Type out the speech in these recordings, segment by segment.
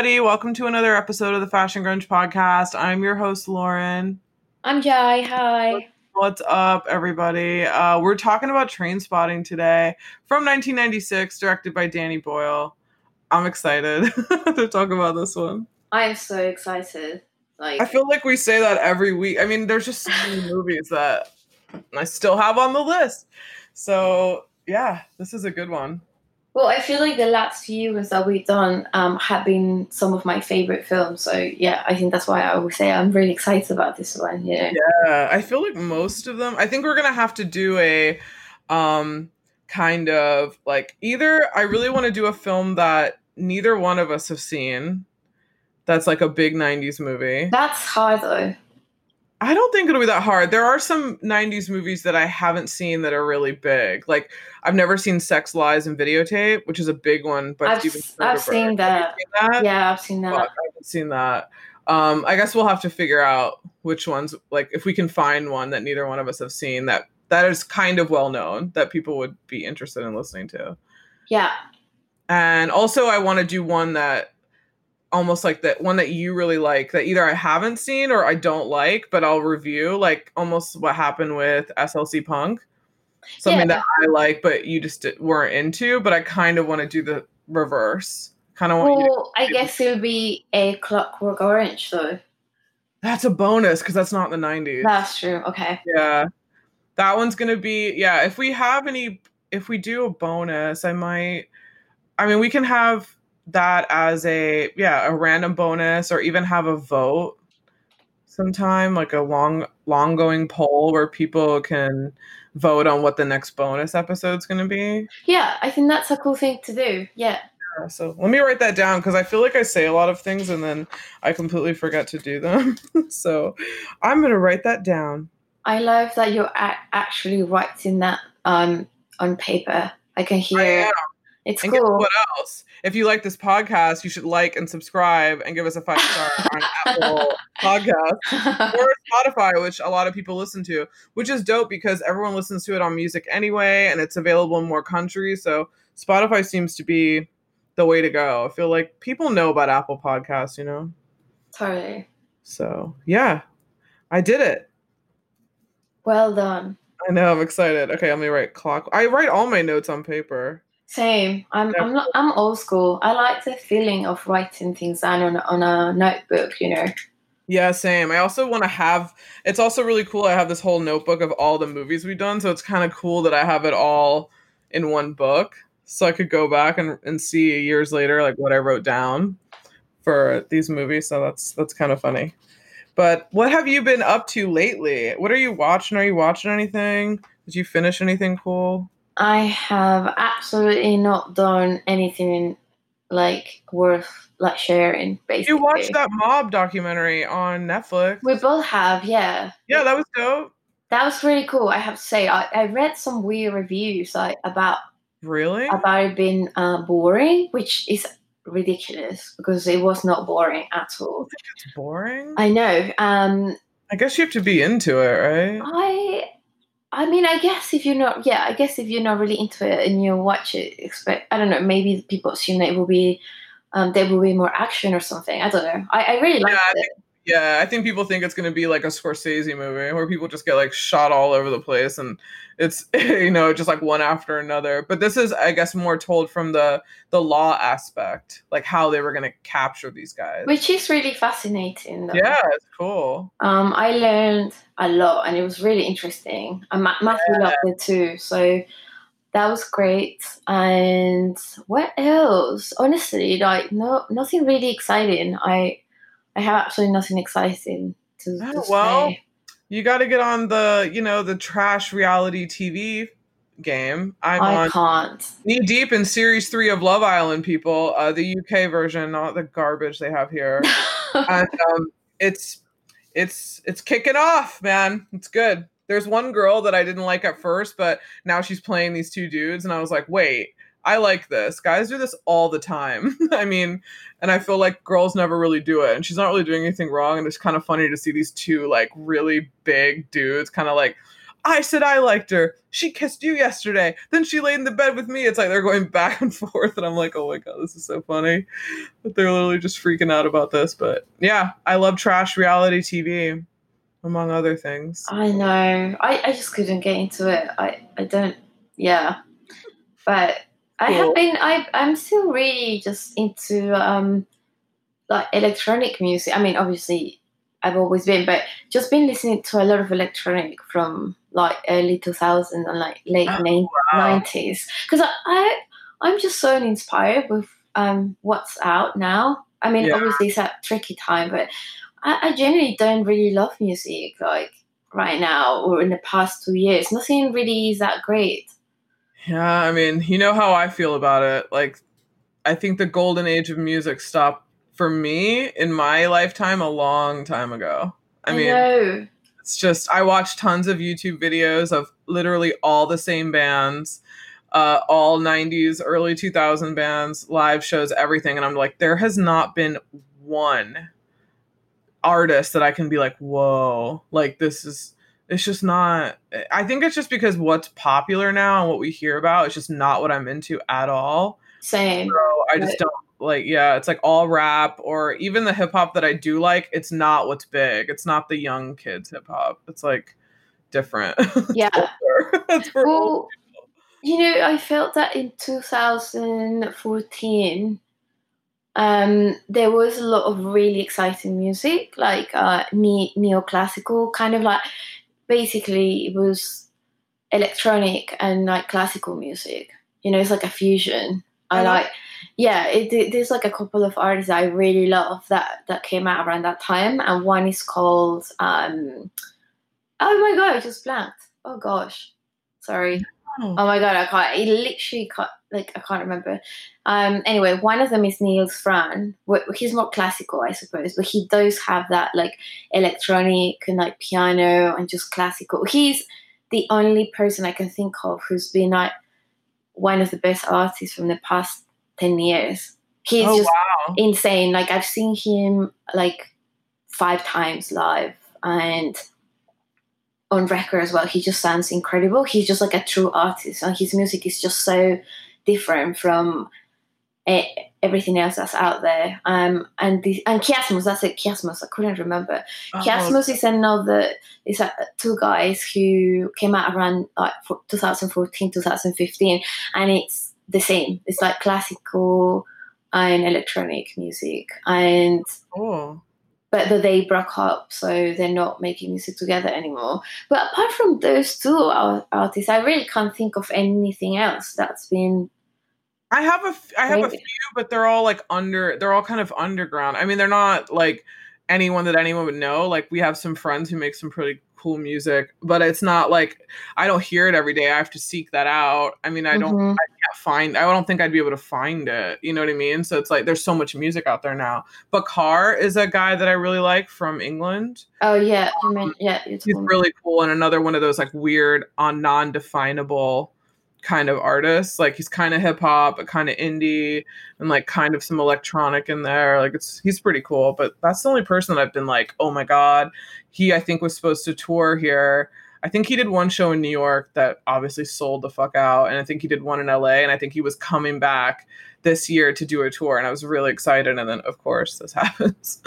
everybody. Welcome to another episode of the Fashion Grunge podcast. I'm your host, Lauren. I'm Jai. Hi. What's up, everybody? Uh, we're talking about Trainspotting today from 1996, directed by Danny Boyle. I'm excited to talk about this one. I am so excited. Like I feel like we say that every week. I mean, there's just so many movies that I still have on the list. So yeah, this is a good one. Well, I feel like the last few ones that we've done um, have been some of my favorite films. So yeah, I think that's why I always say I'm really excited about this one. Yeah. Yeah, I feel like most of them. I think we're gonna have to do a um kind of like either I really want to do a film that neither one of us have seen. That's like a big '90s movie. That's hard though. I don't think it'll be that hard. There are some 90s movies that I haven't seen that are really big. Like I've never seen Sex Lies and Videotape, which is a big one, but I've, Steven I've seen that. seen that? Yeah, I've seen that. I haven't seen that. Um, I guess we'll have to figure out which ones, like if we can find one that neither one of us have seen that that is kind of well known that people would be interested in listening to. Yeah. And also, I want to do one that almost like that one that you really like that either I haven't seen or I don't like, but I'll review, like almost what happened with SLC Punk. Something Yeah. that I like, but you just weren't into. But I kind of want to do the reverse. Kind of want. To, Well, I guess it'll be a Clockwork Orange though. that's a bonus because that's not in the '90s. That's true. Okay. Yeah. That one's gonna be yeah, if we have any if we do a bonus, I might I mean we can have that as a yeah, a random bonus or even have a vote sometime, like a long long going poll where people can vote on what the next bonus episode's gonna be. Yeah, I think that's a cool thing to do. Yeah. Yeah, so let me write that down because I feel like I say a lot of things and then I completely forget to do them. so I'm gonna write that down. I love that you're a- actually writing that um, on paper. I can hear I am. It's And cool. what else? If you like this podcast, you should like and subscribe and give us a five star on Apple Podcast or Spotify, which a lot of people listen to, which is dope because everyone listens to it on music anyway, and it's available in more countries. So Spotify seems to be the way to go. I feel like people know about Apple Podcasts, you know. totally. So yeah, I did it. Well done. I know. I'm excited. Okay, let me write clock. I write all my notes on paper. Same. I'm. I'm not. I'm old school. I like the feeling of writing things down on a, on a notebook. You know. Yeah, same. I also want to have it's also really cool. I have this whole notebook of all the movies we've done, so it's kind of cool that I have it all in one book. So I could go back and, and see years later like what I wrote down for these movies. So that's that's kind of funny. But what have you been up to lately? What are you watching? Are you watching anything? Did you finish anything cool? I have absolutely not done anything like worth like sharing. Basically, You watched that mob documentary on Netflix. We both have. Yeah. Yeah, that was dope. That was really cool. I have to say. I, I read some weird reviews like about Really? about it being uh, boring, which is ridiculous because it was not boring at all. It's boring. I know. Um, I guess you have to be into it, right? I, I mean, I guess if you're not, yeah, I guess if you're not really into it and you watch it, expect, I don't know, maybe people assume that it will be, um, there will be more action or something. I don't know. I, I really liked I it. Yeah, I think people think it's going to be like a Scorsese movie where people just get like shot all over the place and it's you know just like one after another. But this is I guess more told from the the law aspect, like how they were going to capture these guys. Which is really fascinating. Though. yeah, it's cool. Um, I learned a lot, and it was really interesting. And Ma- Matthew loved it too, so that was great. And what else? Honestly, like no, nothing really exciting. I, I have absolutely nothing exciting to, to Oh, well, say. You got to get on the you know the trash reality TV game. I'm I on can't. knee deep in series three of Love Island. People, uh, the UK version, not the garbage they have here. and um, it's it's it's kicking off, man. It's good. There's one girl that I didn't like at first, but now she's playing these two dudes, and I was like, wait, I like this. Guys do this all the time. I mean, and I feel like girls never really do it, and she's not really doing anything wrong, and it's kind of funny to see these two like really big dudes, kind of like I said I liked her. She kissed you yesterday. Then she laid in the bed with me. It's like they're going back and forth, and I'm like, oh my god, this is so funny. But they're literally just freaking out about this. But yeah, I love trash reality TV, among other things. I know. I, I just couldn't get into it. I, I don't yeah. But I have been I I'm still really just into um like electronic music. I mean obviously I've always been, but just been listening to a lot of electronic from like early 2000s and like late Oh, wow. 90s because I, I I'm just so inspired with um what's out now. I mean Yeah. obviously it's a tricky time, but I, I generally don't really love music like right now or in the past two years. Nothing really is that great. Yeah, I mean, you know how I feel about it. Like, I think the golden age of music stopped for me in my lifetime a long time ago. I mean, know. it's just I watch tons of YouTube videos of literally all the same bands, uh, all '90s, early 2000 bands, live shows, everything, and I'm like, there has not been one artist that I can be like, whoa, like this is. It's just not. I think it's just because what's popular now and what we hear about is just not what I'm into at all. Same. So I just Right. don't like. Yeah, it's like all rap or even the hip hop that I do like. It's not what's big. It's not the young kids hip hop. It's like different. Yeah. It's for. Well, you know, I felt that in 2014, um, there was a lot of really exciting music, like uh, ne- neoclassical, kind of like basically it was electronic and like classical music. You know, it's like a fusion. I I like- like, yeah. It, it- there's like a couple of artists I really love that that came out around that time, and one is called. Um, oh my god, I just blanked. Oh gosh, sorry. Oh. Oh my god, I can't. It literally can't. Like I can't remember. Um. Anyway, one of them is Nils Frahm. He's more classical, I suppose, but he does have that like electronic and like piano and just classical. He's the only person I can think of who's been like one of the best artists from the past ten years. He's Oh, just wow. insane. Like I've seen him like five times live and on record as well. He just sounds incredible. He's just like a true artist, and his music is just so different from everything else that's out there. Um, and the and Kiasmos, that's it. Kiasmos, I couldn't remember. Oh, Kiasmos is another. It's uh, two guys who came out around like 2014, 2015, and it's the same. It's like classical and electronic music, and cool. but they broke up, so they're not making music together anymore. But apart from those two artists, I really can't think of anything else that's been. I have a f- I have a few, but they're all like under. They're all kind of underground. I mean, they're not like anyone that anyone would know. Like we have some friends who make some pretty cool music, but it's not like I don't hear it every day. I have to seek that out. I mean, I don't Mhm. can't find. I don't think I'd be able to find it. You know what I mean? So it's like there's so much music out there now. But Carr is a guy that I really like from England. Oh yeah, you mean yeah, He's really cool and another one of those like weird on non-definable kind of artist. Like he's kind of hip hop, but kind of indie and like kind of some electronic in there. Like it's he's pretty cool, but that's the only person that I've been like, "Oh my god." He I think was supposed to tour here. I think he did one show in New York that obviously sold the fuck out and I think he did one in LA and I think he was coming back this year to do a tour and I was really excited and then of course this happens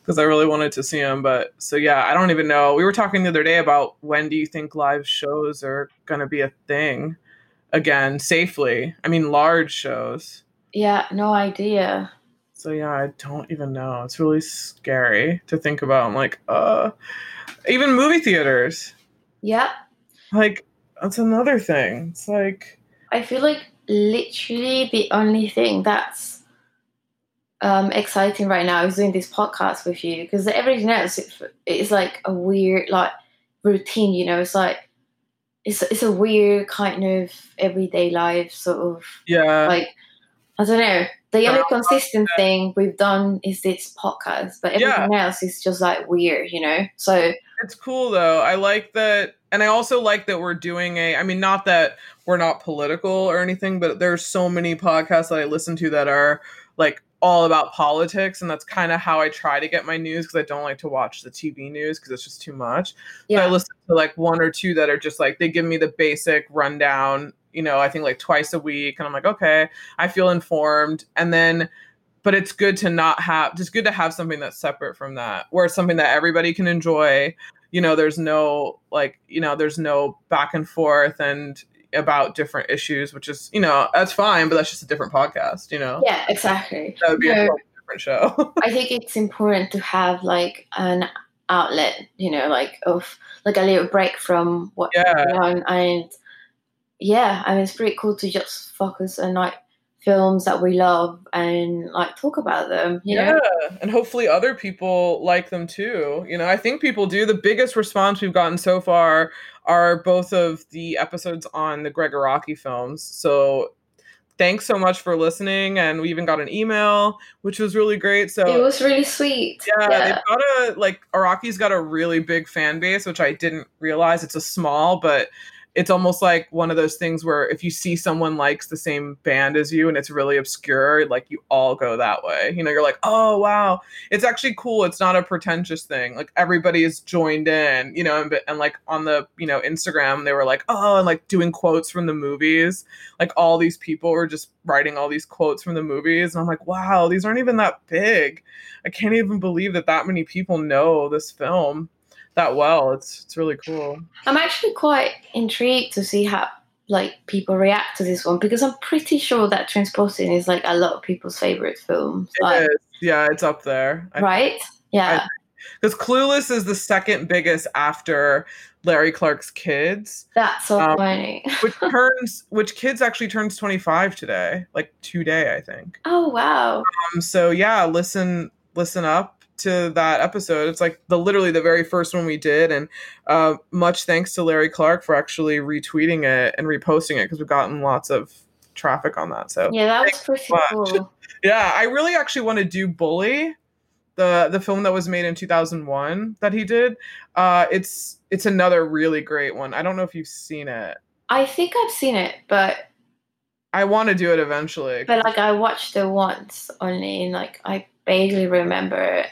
because I really wanted to see him but so yeah I don't even know we were talking the other day about when do you think live shows are to be a thing again safely. I mean large shows. Yeah, no idea. so yeah I don't even know. It's really scary to think about. I'm like uh even movie theaters. Yeah, like that's another thing. It's like I feel like literally the only thing that's um, exciting right now is doing this podcast with you because everything else it, it's like a weird like routine. You know, it's like it's it's a weird kind of everyday life sort of yeah like I don't know. The only consistent thing we've done is this podcast, but Yeah. everything else is just like weird, you know. So It's cool though. I like that, and I also like that we're doing a. I mean, not that we're not political or anything, but there's so many podcasts that I listen to that are like all about politics, and that's kind of how I try to get my news because I don't like to watch the TV news because it's just too much. Yeah. So I listen to like one or two that are just like they give me the basic rundown. You know, I think like twice a week, and I'm like, okay, I feel informed, and then. But it's good to not have just good to have something that's separate from that, where it's something that everybody can enjoy. You know, there's no like, you know, there's no back and forth and about different issues, which is, you know, that's fine, but that's just a different podcast, you know? Yeah, exactly. That would be a No. different show. I think it's important to have like an outlet, you know, like of like a little break from what Yeah. on. And yeah, I mean, it's pretty cool to just focus on like films that we love and like talk about them. You yeah. know, And hopefully other people like them too. You know, I think people do. The biggest response we've gotten so far are both of the episodes on the Gregg Araki films. So thanks so much for listening. And we even got an email, which was really great. So it was really sweet. Yeah, yeah. they've got a like Araki's got a really big fan base, which I didn't realize. It's a small, but it's almost like one of those things where if you see someone likes the same band as you and it's really obscure, like you all go that way. You know, you're like, oh wow, it's actually cool. It's not a pretentious thing. Like everybody is joined in. You know, and, and like on the you know Instagram, they were like, oh, and like doing quotes from the movies. Like all these people were just writing all these quotes from the movies, and I'm like, wow, these aren't even that big. I can't even believe that that many people know this film that well. It's it's really cool. I'm actually quite intrigued to see how like people react to this one because I'm pretty sure that Trainspotting is like a lot of people's favorite film. Like, is. Yeah, it's up there. right? Yeah. Because Clueless is the second biggest after Larry Clark's Kids, That's so Um, funny. which turns which Kids actually turns 25 today, like today, I think. Oh wow. Um, so yeah, listen listen up to that episode. It's like the literally the very first one we did, and uh, much thanks to Larry Clark for actually retweeting it and reposting it because we've gotten lots of traffic on that. So Yeah, that was pretty cool. yeah, I really actually want to do Bully, the the film that was made in 2001 that he did. Uh, it's it's another really great one. I don't know if you've seen it. I think I've seen it, but I want to do it eventually. but like I watched it once only, and like I vaguely remember it.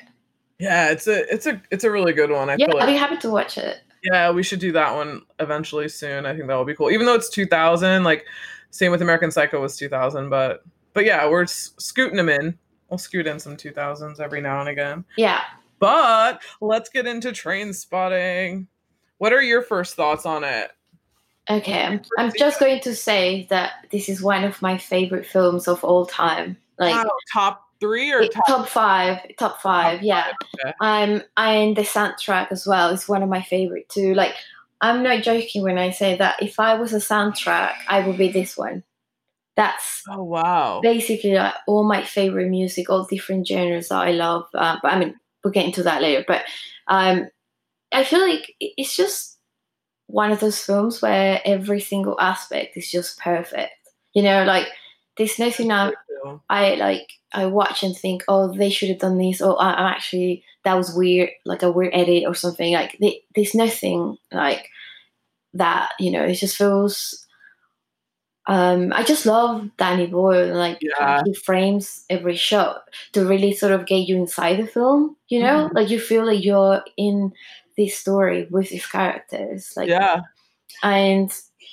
Yeah, it's a it's a it's a really good one. I yeah, feel like I'd be happy to watch it. Yeah, we should do that one eventually soon. I think that will be cool. Even though it's 2000, like same with American Psycho was 2000, but but yeah, we're s- scooting them in. We'll scoot in some 2000s every now and again. Yeah. But let's get into trainspotting. What are your first thoughts on it? Okay, I'm, I'm just going to say that this is one of my favorite films of all time. Like Wow, top three or top? top five, top five, yeah. okay. Um, and the soundtrack as well is one of my favorite too. Like, I'm not joking when I say that if I was a soundtrack, I would be this one. That's Oh wow. basically like all my favorite music, all different genres that I love. Uh, but I mean, we'll get into that later. But um, I feel like it's just one of those films where every single aspect is just perfect. You know, like there's nothing I, I like. I watch and think, oh, they should have done this, or I, I'm actually that was weird, like a weird edit or something. Like they, there's nothing like that. You know, it just feels. Um, I just love Danny Boyle like Yeah. he frames every shot to really sort of get you inside the film. You know, Mhm. like you feel like you're in this story with these characters. Like yeah. and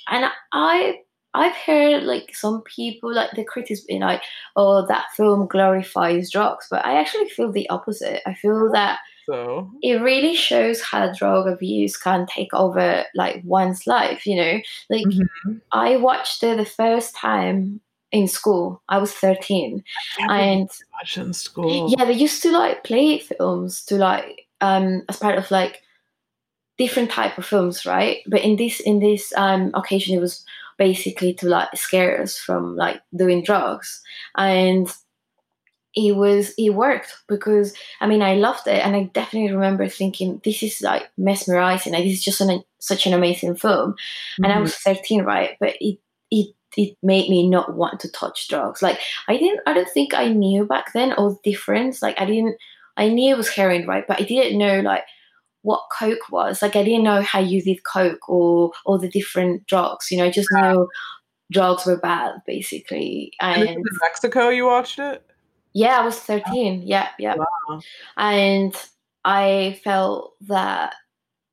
and I I've heard like some people like the critics being like, oh, that film glorifies drugs, but I actually feel the opposite. I feel that So it really shows how drug abuse can take over like one's life. You know, like Mhm. I watched it the first time in school. I was thirteen, and watch in school. yeah, they used to like play films to like um as part of like different type of films, right? But in this in this um occasion, it was basically to like scare us from like doing drugs, and it was it worked because I mean I loved it, and I definitely remember thinking this is like mesmerizing. Like this is just an, such an amazing film, and I was mm. thirteen, right? But it it it made me not want to touch drugs. Like I didn't I don't think I knew back then all the difference. Like I didn't I knew it was heroin, right? But I didn't know like what coke was. Like I didn't know how you did coke or all the different drugs. You know, just know drugs were bad basically. And And in Mexico, you watched it? Yeah, I was 13. Yeah, yeah. Wow. And I felt that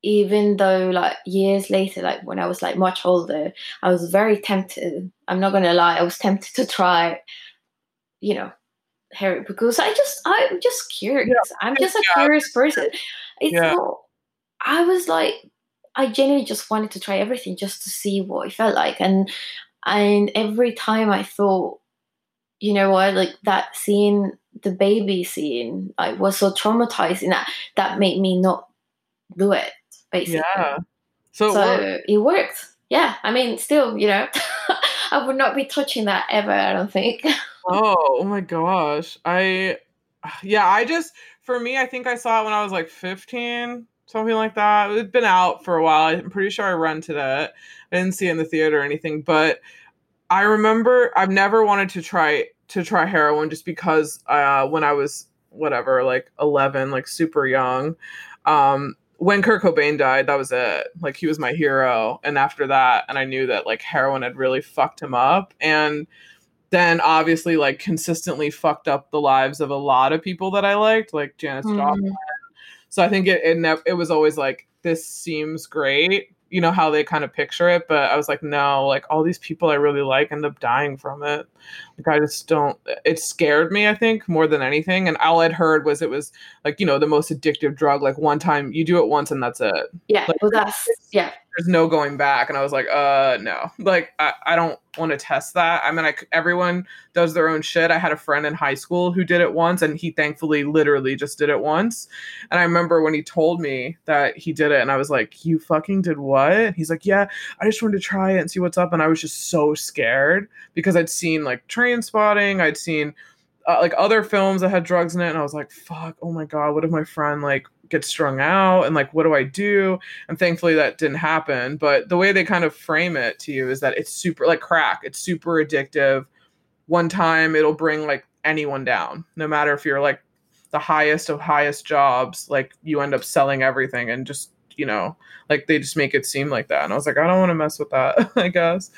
even though like years later, like when I was like much older, I was very tempted. I'm not gonna lie, I was tempted to try, you know, heroin because I just I'm just curious. I'm just a Yeah. curious person. It's Yeah. not I was like I genuinely just wanted to try everything just to see what it felt like. And and every time I thought, you know what, like that scene, the baby scene, I was so traumatizing that that made me not do it, basically. Yeah. So, it So worked. it worked. Yeah. I mean, still, you know, I would not be touching that ever, I don't think. Oh, oh my gosh. I yeah, I just for me, I think I saw it when I was like 15, something like that. It'd been out for a while. I'm pretty sure I rented it. I didn't see it in the theater or anything, but I remember I've never wanted to try to try heroin just because uh when I was whatever, like 11, like super young. Um when Kurt Cobain died, that was it. Like he was my hero. And after that, and I knew that like heroin had really fucked him up. And then obviously like consistently fucked up the lives of a lot of people that I liked, like Janis Joplin. So I think it it, it was always like this seems great, you know how they kind of picture it, but I was like no, like all these people I really like end up dying from it. Like I just don't. It scared me, I think, more than anything. And all I'd heard was it was like you know the most addictive drug. Like one time you do it once and that's it. yeah. Like, Well, that's, yeah. There's no going back. And i was like uh no like i, I don't want to test that. I mean like everyone does their own shit. I had a friend in high school who did it once and he thankfully literally just did it once. And i remember when he told me that he did it and i was like you fucking did what? And he's like yeah i just wanted to try it and see what's up. And i was just so scared because i'd seen like trainspotting i'd seen uh, like other films that had drugs in it and i was like fuck oh my god what if my friend like gets strung out and like what do i do? And thankfully that didn't happen but the way they kind of frame it to you is that it's super like crack. It's super addictive. One time it'll bring like anyone down no matter if you're like the highest of highest jobs like you end up selling everything and just you know like they just make it seem like that. And i was like i don't want to mess with that i guess.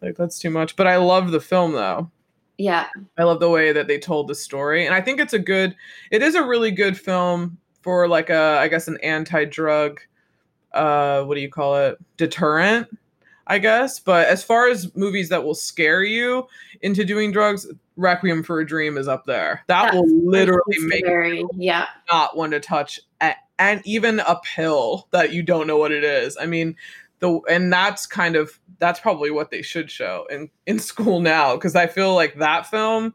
Like that's too much. But i love the film though. Yeah. I love the way that they told the story, and I think it's a good. It is a really good film for like a, I guess, an anti-drug. Uh, what do you call it? Deterrent, I guess. But as far as movies that will scare you into doing drugs, Requiem for a Dream is up there. That That's will literally make very, yeah. not want to touch a, and even a pill that you don't know what it is. I mean, the and that's kind of that's probably what they should show in in school now because I feel like that film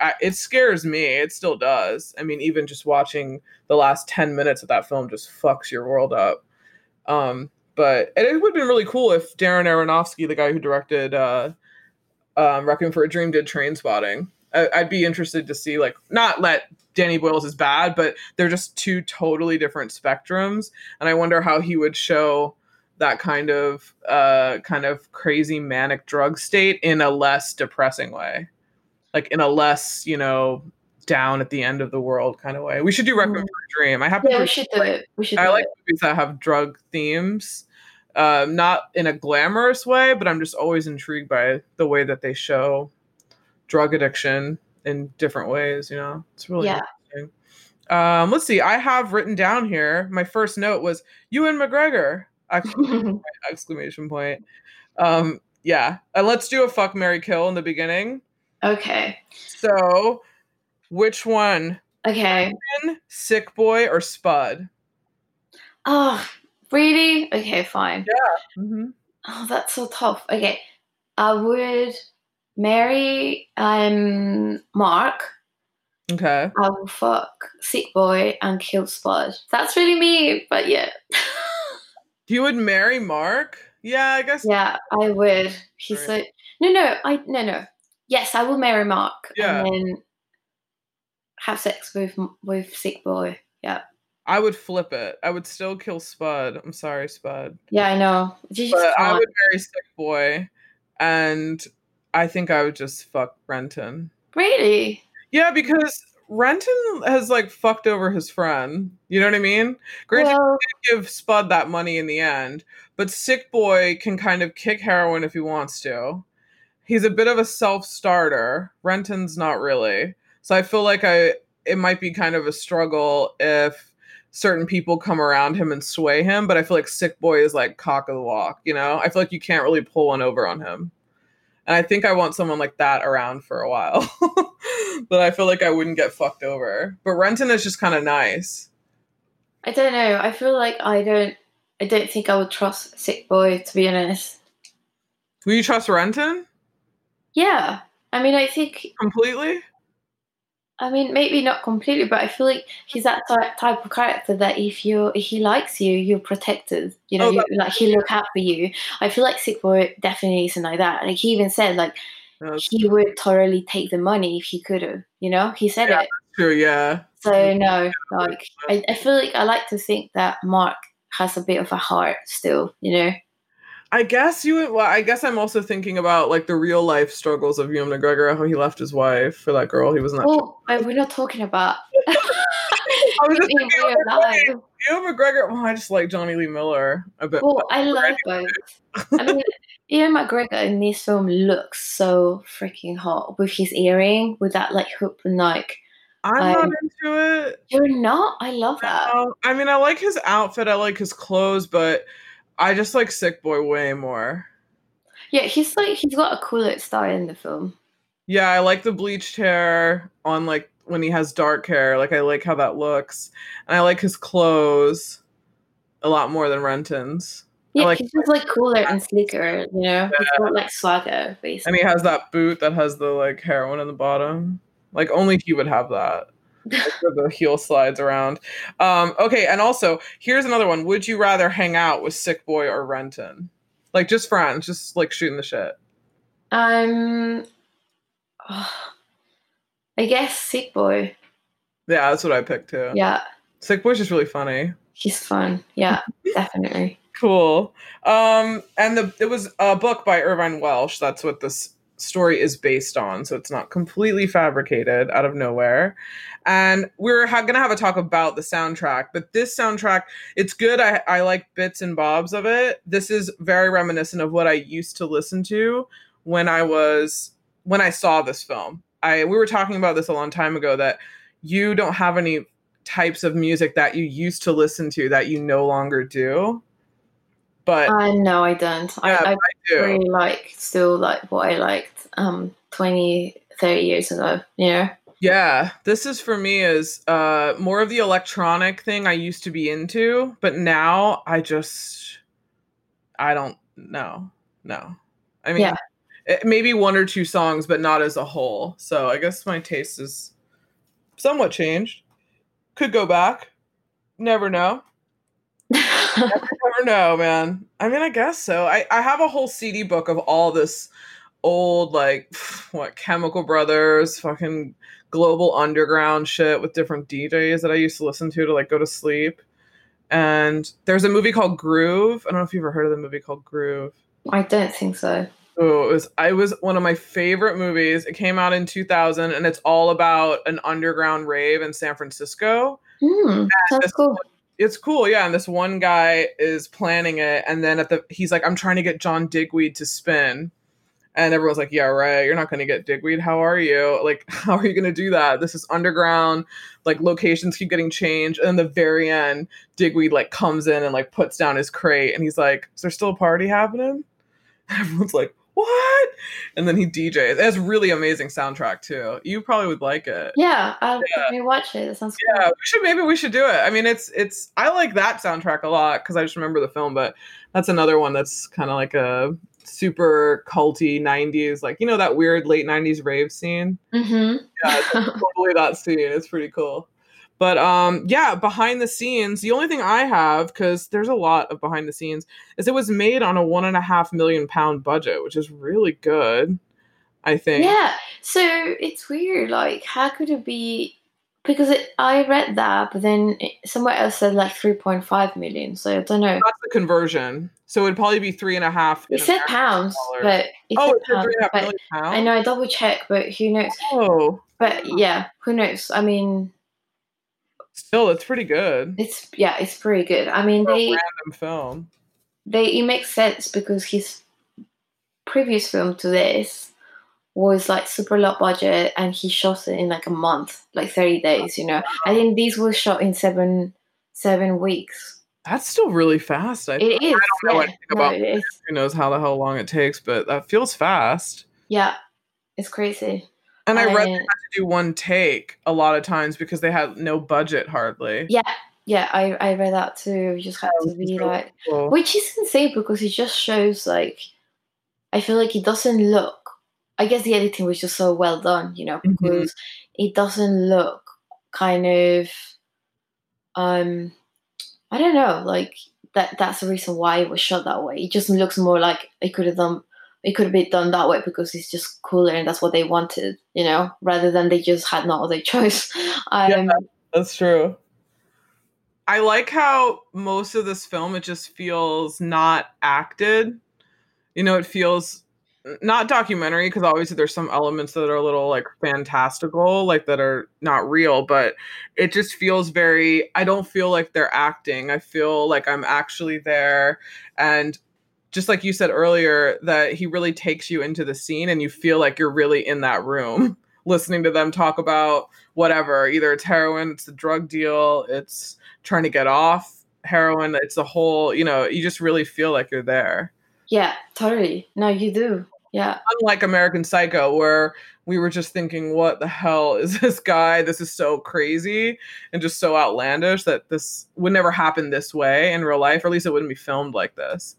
I- it scares me. It still does. I mean, even just watching the last ten minutes of that film just fucks your world up. Um, but it would have been really cool if Darren Aronofsky, the guy who directed uh, um, for a Dream, did Trainspotting. I, I'd be interested to see like not let Danny Boyle's is bad, but they're just two totally different spectrums, and I wonder how he would show that kind of uh kind of crazy manic drug state in a less depressing way, like in a less you know down at the end of the world kind of way. We should do Requiem Mhm. for a Dream. I happen Yeah, to we should do it. We should I like it. movies that have drug themes, um, not in a glamorous way, but I'm just always intrigued by the way that they show drug addiction in different ways. You know, it's really Yeah. interesting. Um, let's see. I have written down here. My first note was Ewan McGregor! Exclamation, exclamation point. Um, yeah. and let's do a fuck Mary kill in the beginning. Okay. So, which one? Okay. Sick boy or Spud? Oh, really? Okay, fine. Mm-hmm. Oh, that's so tough. Okay. I would marry um Mark. Okay. I will fuck Sick Boy and kill Spud. That's really me, but yeah. You would marry Mark? Yeah, I guess. yeah, I would. He's Right. like no no, I no no. Yes, I will marry Mark Yeah. and then have sex with with Sick Boy. Yeah. I would flip it. I would still kill Spud. I'm sorry, Spud. Yeah, I know. Just But I would marry Sick Boy, and I think I would just fuck Renton. Really? Yeah, because Renton has like fucked over his friend. You know what I mean? Granted, Well, give Spud that money in the end, but Sick Boy can kind of kick heroin if he wants to. He's a bit of a self starter. Renton's not really. So I feel like I it might be kind of a struggle if certain people come around him and sway him, but I feel like Sick Boy is like cock of the walk, you know? I feel like you can't really pull one over on him. And I think I want someone like that around for a while. but I feel like I wouldn't get fucked over. But Renton is just kind of nice. I don't know. I feel like I don't. I don't think I would trust Sick Boy to be honest. Will you trust Renton? Yeah, I mean, I think completely. I mean, maybe not completely, but I feel like he's that type of character that if you if he likes you, you're protected. You know, oh, like he look out for you. I feel like Sick Boy definitely isn't like that. Like he even said, like he would totally take the money if he could have. You know, he said yeah, it. True. Yeah. So no, like I, I feel like I like to think that Mark has a bit of a heart still. You know. I guess you. Well, I guess I'm also thinking about like the real life struggles of Ewan McGregor, how he left his wife for that girl he was not. Oh, we're not talking about. I was just in real life. Ewan McGregor. Well, I just like Jonny Lee Miller a bit. Well, I love both. I mean, Ewan McGregor in this film looks so freaking hot with his earring, with that like hoop and like. I'm um, not into it. You're not. I love that. No, I mean, I like his outfit. I like his clothes, but I just like Sick Boy way more. Yeah, he's like he's got a cooler style in the film. Yeah, I like the bleached hair on like when he has dark hair. Like I like how that looks, and I like his clothes a lot more than Renton's. Yeah, like, he's just like cooler and sleeker. You know, yeah. he's got like swagger basically. And he has that boot that has the like heroin in the bottom. Like only he would have that the heel slides around. Um, okay, and also here's another one. Would you rather hang out with Sick Boy or Renton? Like just friends, just like shooting the shit. Um, oh, I guess Sick Boy. Yeah, that's what I picked too. Yeah, Sick Boy's just really funny. He's fun. Yeah, definitely. Cool. Um, and the it was a book by Irvine Welsh. That's what this story is based on. So it's not completely fabricated out of nowhere. And we're ha- going to have a talk about the soundtrack, but this soundtrack, it's good. I, I like bits and bobs of it. This is very reminiscent of what I used to listen to when I was, when I saw this film. I, we were talking about this a long time ago that you don't have any types of music that you used to listen to that you no longer do but uh, no, I don't. Yeah, I, I, I do. really like still like what I liked um 20, 30 years ago. Yeah. Yeah, this is for me is uh more of the electronic thing I used to be into, but now I just I don't know. No. I mean yeah. it, maybe one or two songs but not as a whole. So I guess my taste is somewhat changed. Could go back. Never know never know, man. I mean, I guess so. I, I have a whole CD book of all this old, like, what, Chemical Brothers, fucking global underground shit with different DJs that I used to listen to to, like, go to sleep. And there's a movie called Groove. I don't know if you've ever heard of the movie called Groove. I don't think so. Oh, it was I was one of my favorite movies. It came out in 2000 and it's all about an underground rave in San Francisco. Mm, that's cool it's cool, yeah. And this one guy is planning it, and then at the he's like, I'm trying to get John Digweed to spin. And everyone's like, Yeah, right. You're not gonna get Digweed. How are you? Like, how are you gonna do that? This is underground, like locations keep getting changed. And then the very end, Digweed like comes in and like puts down his crate and he's like, Is there still a party happening? Everyone's like, what? And then he DJs. It has really amazing soundtrack too. You probably would like it. Yeah, I'll yeah. watch it. It sounds cool. Yeah, we should maybe we should do it. I mean, it's it's I like that soundtrack a lot because I just remember the film, but that's another one that's kind of like a super culty 90s like you know that weird late 90s rave scene mm-hmm. yeah totally that scene it's pretty cool but um, yeah, behind the scenes, the only thing I have, because there's a lot of behind the scenes, is it was made on a one and a half million pound budget, which is really good. I think. Yeah. So it's weird. Like, how could it be? Because it, I read that, but then it, somewhere else said like 3.5 million. So I don't know. That's the conversion. So it'd probably be three and a half. It said pounds, but it oh, said pounds, but pounds? I know I double check, but who knows? Oh. But yeah, who knows? I mean, Still, it's pretty good. It's yeah, it's pretty good. I mean, they random film. They it makes sense because his previous film to this was like super low budget and he shot it in like a month, like 30 days, you know. I think these were shot in seven seven weeks. That's still really fast. I, It is. I don't know yeah. anything No, about it is. who knows how the hell long it takes, but that feels fast. Yeah. It's crazy. And I read they had to do one take a lot of times because they had no budget hardly. Yeah. Yeah, I, I read that too. You just had to which is be like cool. which is insane because it just shows like I feel like it doesn't look I guess the editing was just so well done, you know, Mhm. because it doesn't look kind of um I don't know, like that that's the reason why it was shot that way. It just looks more like it could have done it could have been done that way because it's just cooler and that's what they wanted, you know, rather than they just had no other choice. Um That's true. I like how most of this film it just feels not acted. You know, it feels not documentary because obviously there's some elements that are a little like fantastical, like that are not real, but it just feels very I don't feel like they're acting. I feel like I'm actually there and just like you said earlier that he really takes you into the scene and you feel like you're really in that room listening to them talk about whatever either it's heroin it's a drug deal it's trying to get off heroin it's a whole you know you just really feel like you're there yeah, totally. No, you do. Yeah. unlike american psycho where we were just thinking what the hell is this guy this is so crazy and just so outlandish that this would never happen this way in real life or at least it wouldn't be filmed like this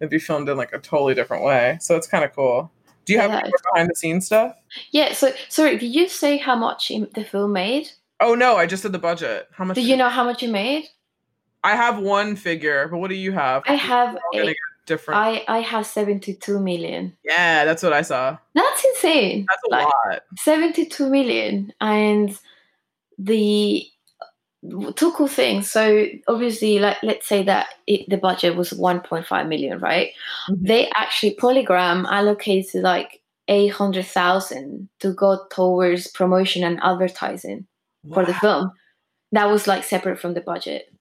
it'd be filmed in like a totally different way so it's kind of cool do you have Yeah, any behind the scenes stuff Yeah, so sorry, did you say how much the film made? oh no i just did the budget how much Do you know how much you made? I have one figure, but what do you have? I have We're all gonna a, different. I I have 72 million. yeah, that's what I saw. That's insane. That's a Like, lot. 72 million and the two cool things. So obviously like let's say that it, the budget was 1.5 million, right? Mhm. They actually Polygram allocated like 800,000 to go towards promotion and advertising for the film. That was like separate from the budget.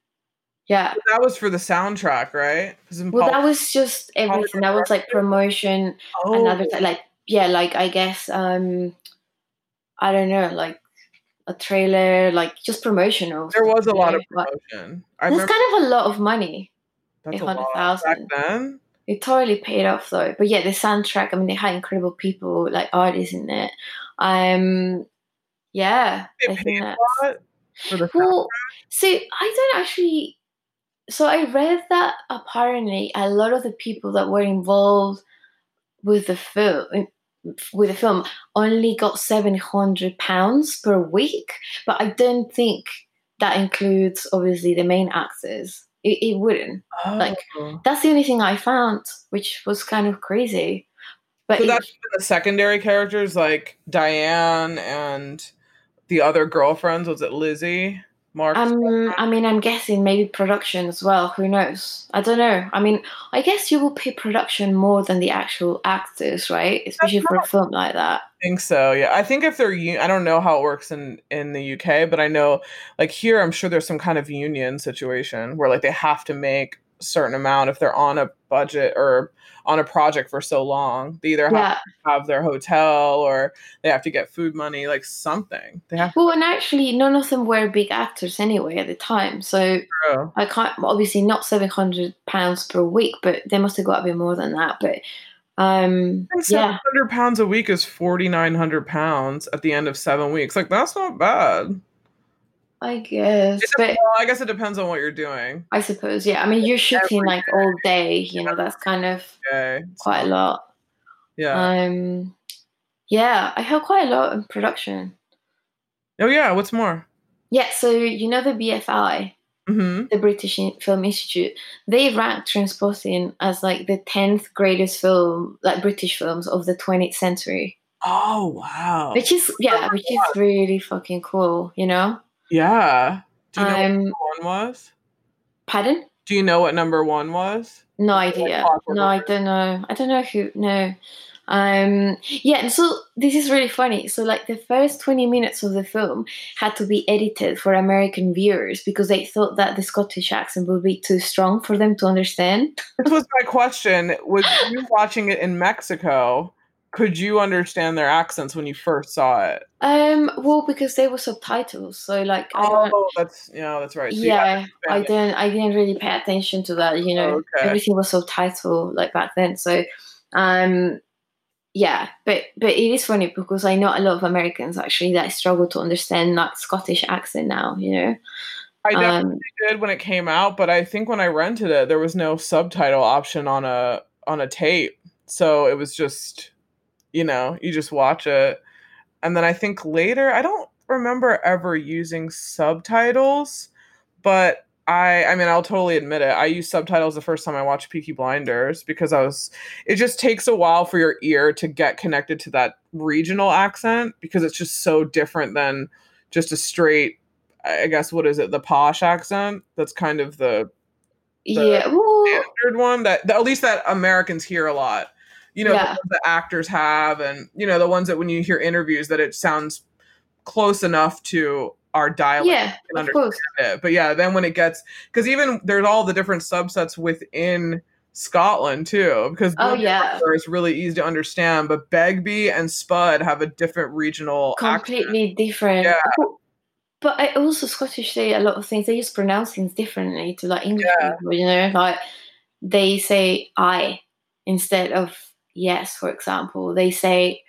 Yeah. That was for the soundtrack, right? Well, that was just everything. That was like promotion oh, and advertising. Like, yeah, like I guess, um, I don't know, like a trailer, like just promotional. there was a lot of promotion. I That's kind of a lot of money. that's a lot back then. It totally paid off though. But yeah, the soundtrack. I mean, they had incredible people, like artists in it. Um, yeah, They I think paid that. a lot for the Well, see, I don't actually. So I read that apparently a lot of the people that were involved with the film with the film only got seven hundred pounds per week, but I don't think that includes obviously the main actors. It, it wouldn't. soundtrack. like, Oh. That's the only thing I found, which was kind of crazy. But so it- that's the secondary characters like Diane and the other girlfriends. Was it Lizzie? Mark? Um, I mean, I'm guessing maybe production as well. Who knows? I don't know. I mean, I guess you will pay production more than the actual actors, right? Especially for a film like that. I think so. Yeah, I think if they're, I don't know how it works in in the UK, but I know like here, I'm sure there's some kind of union situation where like they have to make certain amount if they're on a budget or on a project for so long. They either have Yeah. to have their hotel or they have to get food money, like something. They have Well, and actually, none of them were big actors anyway at the time. So grow. I can't, obviously, not seven hundred pounds per week, but they must have got a bit more than that. But um, And yeah, 700 pounds a week is 4,900 pounds at the end of seven weeks. Like that's not bad. I guess. But well, I guess it depends on what you're doing. I suppose, yeah. I mean, you're shooting Every like all day. You know, that's kind of Okay. Quite a lot. Yeah. Um, yeah, I have quite a lot in production. oh yeah. What's more? Yeah, so you know the BFI, hmm the British Film Institute, they ranked Trainspotting as like the tenth greatest film, like British films of the 20th century, Oh wow. which is yeah, which is really fucking cool. You know, Yeah. Do you know what um, number one was? pardon? Do you know what number one was? No idea. No, I don't know. I don't know who. No. Um. Yeah. and So this is really funny. So like the first twenty minutes of the film had to be edited for American viewers because they thought that the Scottish accent would be too strong for them to understand. This was my question. Was you watching it in Mexico? Could you understand their accents when you first saw it? Um, well, because they were subtitles, so like. Oh, that's yeah, that's right. So yeah, I didn't. I didn't really pay attention to that. You know, Okay. everything was subtitled like back then. So, um, yeah, but but it is funny because I know a lot of Americans actually that struggle to understand that Scottish accent now. You know, I definitely um, did when it came out, but I think when I rented it, there was no subtitle option on a on a tape, so it was just, you know, you just watch it, and then I think later, I don't remember ever using subtitles, but I, I mean, I'll totally admit it. I used subtitles the first time I watched Peaky Blinders because I was. It just takes a while for your ear to get connected to that regional accent because it's just so different than just a straight I guess what is it? The posh accent. That's kind of the yeah. Well, standard one that, that at least that Americans hear a lot. You know, the Yeah. that actors have, and you know the ones that when you hear interviews that it sounds close enough to our dialect yeah, of course. it. But yeah, then when it gets because even there's all the different subsets within Scotland too, because Oh, yeah. Is really easy to understand, but Begbie and Spud have a different regional accent. completely different. Yeah. But- But I also Scottish say a lot of things. They just pronounce things differently to like English Yeah. people. You know, like they say "I" instead of "yes." For example, they say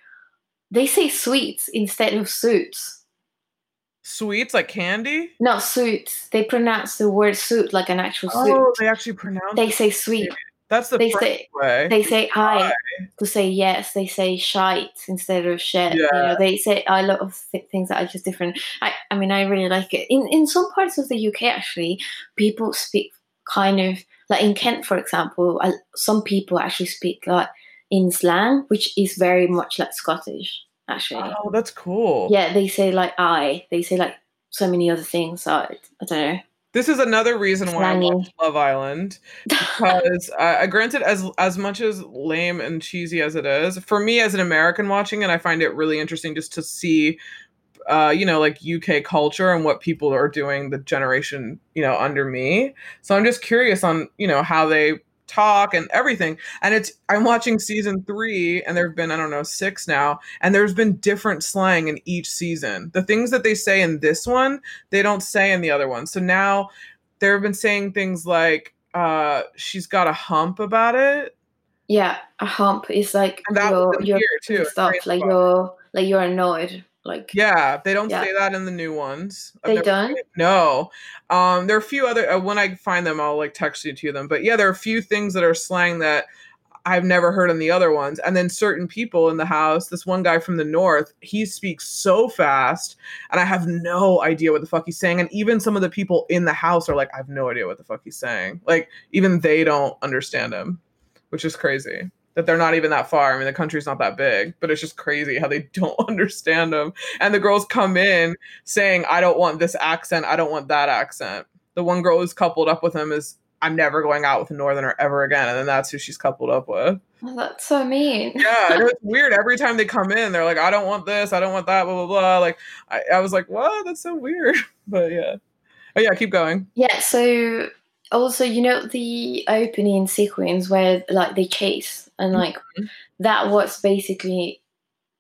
they say "sweets" instead of "suits." Sweets like candy. No, suits. They pronounce the word "suit" like an actual suit. Oh, they actually pronounce. they say "sweet." That's the they French say- way. They say "I" to say yes. They say "shite" instead of "shit." You Yeah. know, they say a lot of th- things that are just different. I, I mean, I really like it. In in some parts of the UK, actually, people speak kind of like in Kent, for example. Uh, some people actually speak like in slang, which is very much like Scottish. Actually, Oh, that's cool. yeah, they say like "I." They say like so many other things. So I, I don't know. This is another reason why I watch Love Island because uh, granted, as as much as lame and cheesy as it is, for me as an American watching it, I find it really interesting just to see, uh, you know, like UK culture and what people are doing the generation you know under me. So I'm just curious on you know how they talk and everything. And it's I'm watching season three, and there've been I don't know six now, and there's been different slang in each season. The things that they say in this one they don't say in the other one. So now they've been saying things like uh she's got a hump about it. Yeah, a hump is like And that your was in your too. stuff. Like you're like you're annoyed. Like Yeah, they don't Yeah. say that in the new ones. I've they don't. No. Um there are a few other uh, when I find them I'll like text you to them. But yeah, there are a few things that are slang that I've never heard in the other ones. And then certain people in the house, this one guy from the north, he speaks so fast and I have no idea what the fuck he's saying. And even some of the people in the house are like, I have no idea what the fuck he's saying. Like even they don't understand him, which is crazy. That they're not even that far. I mean, the country's not that big, but it's just crazy how they don't understand them. And the girls come in saying, I don't want this accent. I don't want that accent. The one girl who's coupled up with him is, I'm never going out with a northerner ever again. And then that's who she's coupled up with. Oh, that's so mean. Yeah, and it's weird. Every time they come in, they're like, I don't want this. I don't want that, blah, blah, blah. Like, I, I was like, what? That's so weird. But yeah. Oh, yeah, keep going. Yeah, so also you know the opening sequence where like they chase and like Mhm. that was basically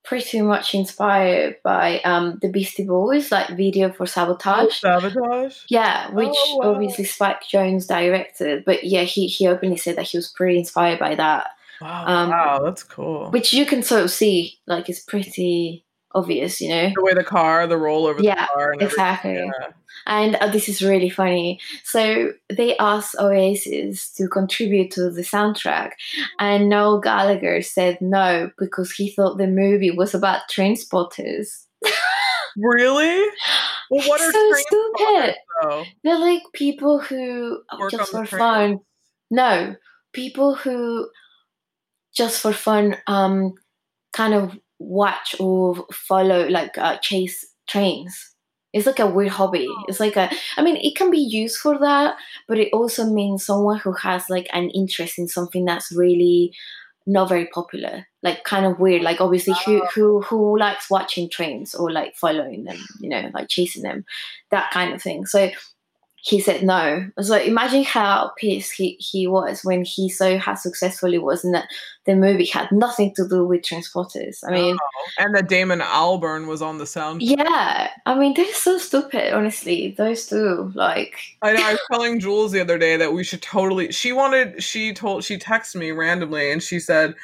pretty much inspired by um the Beastie Boys like video for Oh, sabotage. sabotage. Yeah, which Oh, wow. obviously Spike Jonze directed, but yeah, he he openly said that he was pretty inspired by that, Wow, Um, wow, that's cool. which you can sort of see, like it's pretty obvious, you know. the way the car, the roll over Yeah, the car, and exactly. Yeah. And uh, this is really funny. So they asked Oasis to contribute to the soundtrack, and Noel Gallagher said no because he thought the movie was about train spotters. Really? Well, what It's are so train stupid. spotters. They're like people who uh, Work just for fun. No, people who just for fun, um, kind of watch or follow, like uh, chase trains. It's like a weird hobby. Oh. It's like a. I mean, it can be used for that, but it also means someone who has like an interest in something that's really not very popular. Like kind of weird. Like obviously, who Oh. who who likes watching trains or like following them? You know, like chasing them, that kind of thing. So he said no. So imagine how pissed he, he was when he saw how successful it was and that the movie had nothing to do with trainspotters. I mean, oh, and that Damon Albarn was on the sound. Yeah, I mean, they're so stupid, honestly. Those two, like. I know. I was telling Jules the other day that we should totally. She wanted. She told. She texted me randomly, and she said,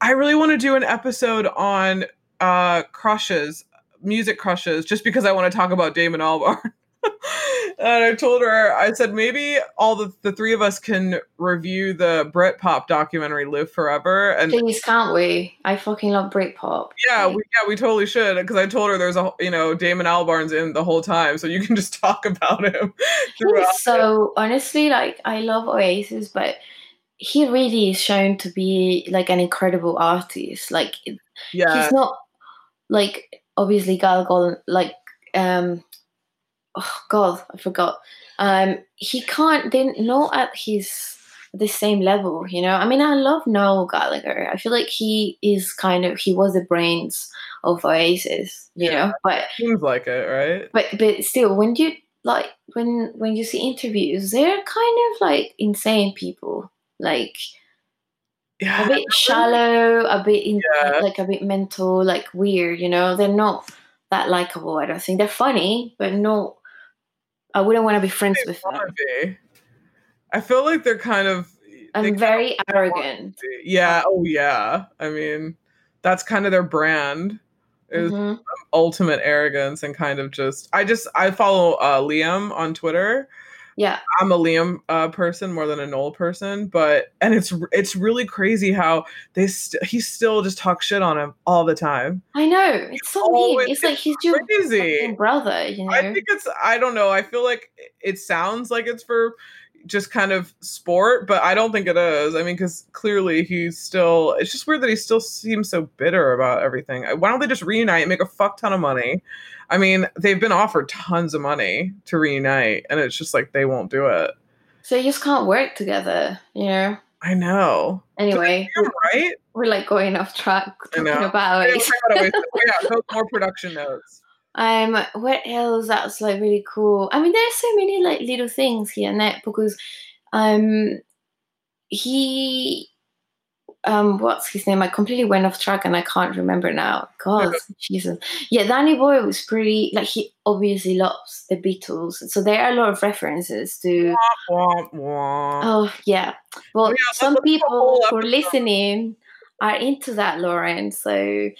"I really want to do an episode on uh crushes, music crushes, just because I want to talk about Damon Albarn." and I told her, I said, maybe all the, the three of us can review the Britpop documentary Live Forever. And please, can't we? I fucking love Britpop. Yeah, we, yeah, we totally should. Because I told her there's a, you know, Damon Albarn's in the whole time, so you can just talk about him. so honestly, like I love Oasis, but he really is shown to be like an incredible artist. Like, yeah, he's not like obviously Gal Gadot, like um oh god, I forgot. Um, he can't. They're not at his the same level, you know. I mean, I love Noel Gallagher. I feel like he is kind of he was the brains of Oasis, you yeah, know. But seems like it, right? But but still, when you like when when you see interviews, they're kind of like insane people, like. Yeah. A bit shallow, a bit in, yeah. like a bit mental, like weird. You know, they're not that likable. I don't think they're funny, but not I wouldn't want to be friends with them. Be. I feel like they're kind of. I'm very arrogant. Yeah. Oh, yeah. I mean, that's kind of their brand is mm-hmm. ultimate arrogance and kind of just. I just I follow uh, Liam on Twitter, yeah. I'm a liam uh, person more than a noel person but and it's it's really crazy how they st- he still just talks shit on him all the time. I know it's so mean. it's, it's like he's your crazy. brother you know? i think it's i don't know i feel like it sounds like it's for just kind of sport, but I don't think it is. I mean, because clearly he's still. It's just weird that he still seems so bitter about everything. Why don't they just reunite, and make a fuck ton of money? I mean, they've been offered tons of money to reunite, and it's just like they won't do it. So you just can't work together, you know? I know. Anyway, right? We're like going off track talking about. Yeah, yeah, more production notes. Um, what else that's like really cool? I mean, there's so many like little things here and there because um he um what's his name? I completely went off track and I can't remember now. God, Jesus. Yeah, Danny Boyle was pretty like he obviously loves the Beatles. So there are a lot of references to wah, wah, wah. Oh yeah. Well yeah, some people who are listening are into that, Lauren. So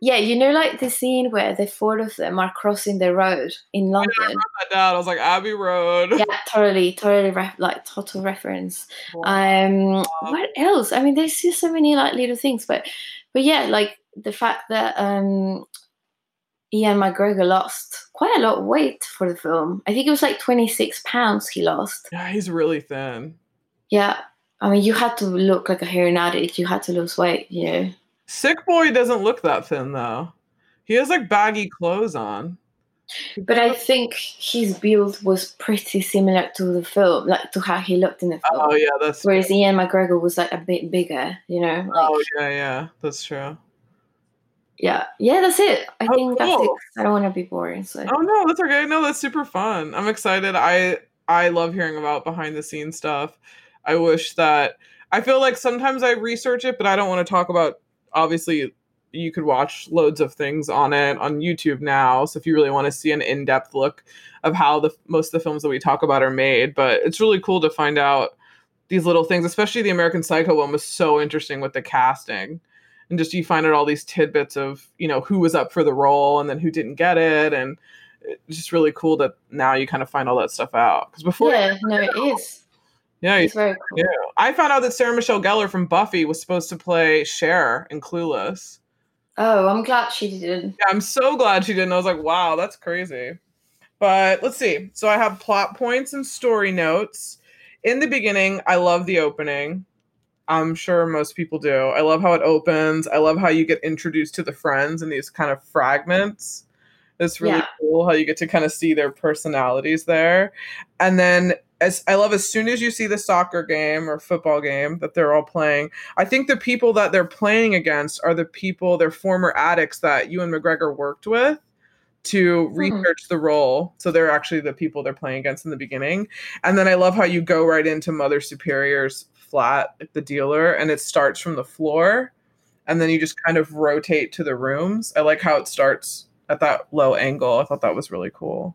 yeah, you know, like the scene where the four of them are crossing the road in London. I wrote that down. I was like Abbey Road. Yeah, totally, totally, ref- like total reference. Wow. Um, what else? I mean, there's just so many like little things, but, but yeah, like the fact that um, Ewan McGregor lost quite a lot of weight for the film. I think it was like 26 pounds he lost. Yeah, he's really thin. Yeah, I mean, you had to look like a heroin addict. You had to lose weight, you know. Sick Boy doesn't look that thin though. He has like baggy clothes on. But I think his build was pretty similar to the film, like to how he looked in the film. Oh yeah, that's whereas true. Ewan McGregor was like a bit bigger, you know. Like, oh yeah, yeah, that's true. Yeah, yeah, that's it. I oh, think cool. that's it. I don't want to be boring. So. Oh no, that's okay. No, that's super fun. I'm excited. I I love hearing about behind the scenes stuff. I wish that I feel like sometimes I research it, but I don't want to talk about obviously you could watch loads of things on it on YouTube now. So if you really want to see an in-depth look of how the most of the films that we talk about are made, but it's really cool to find out these little things, especially the American Psycho one was so interesting with the casting. And just you find out all these tidbits of, you know, who was up for the role and then who didn't get it and it's just really cool that now you kind of find all that stuff out. Because before Yeah, no, it is. Yeah, it's very cool. Yeah. I found out that Sarah Michelle Gellar from Buffy was supposed to play Cher in Clueless. Oh, I'm glad she didn't. Yeah, I'm so glad she didn't. I was like, wow, that's crazy. But let's see. So I have plot points and story notes. In the beginning, I love the opening. I'm sure most people do. I love how it opens. I love how you get introduced to the friends in these kind of fragments. It's really yeah. cool how you get to kind of see their personalities there. And then as I love as soon as you see the soccer game or football game that they're all playing, I think the people that they're playing against are the people, they're former addicts that Ewan McGregor worked with. to Hmm. research the role. So they're actually the people they're playing against in the beginning. And then I love how you go right into Mother Superior's flat, the dealer, and it starts from the floor and then you just kind of rotate to the rooms. I like how it starts at that low angle. I thought that was really cool.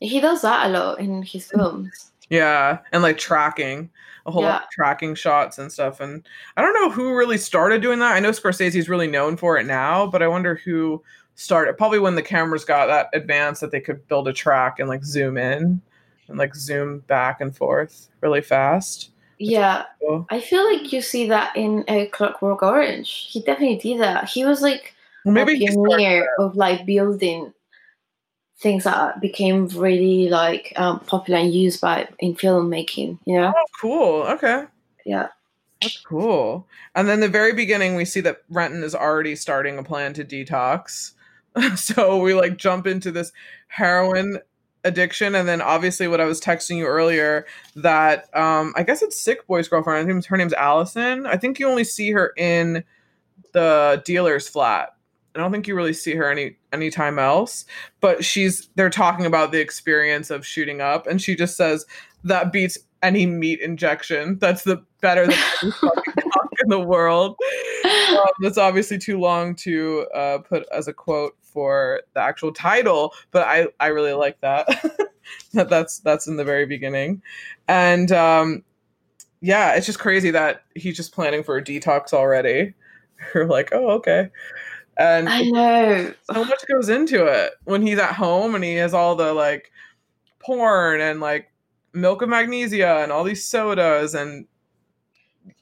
He does that a lot in his films. Yeah, and like tracking a whole lot of tracking shots and stuff. And I don't know who really started doing that. I know Scorsese's really known for it now, but I wonder who started. Probably when the cameras got that advanced that they could build a track and like zoom in and like zoom back and forth really fast. Yeah, Cool. I feel like you see that in a Clockwork Orange. He definitely did that. He was like Well, maybe a pioneer of like building things that became really like um, popular and used by in filmmaking. You know? Oh, cool. Okay. Yeah. That's cool. And then the very beginning, we see that Renton is already starting a plan to detox. so we like jump into this heroin addiction, and then obviously what I was texting you earlier that um I guess it's Sick Boy's girlfriend. I think her name's Allison. I think you only see her in the dealer's flat. I don't think you really see her any anytime else. But she's they're talking about the experience of shooting up, and she just says that beats any meat injection. That's the better than any fucking cock in the world. Um, that's obviously too long to uh, put as a quote for the actual title, but I I really like that. that that's that's in the very beginning, and um, yeah, it's just crazy that he's just planning for a detox already. You're like, oh okay, and I know. so much goes into it when he's at home and he has all the like porn and like milk of magnesia and all these sodas and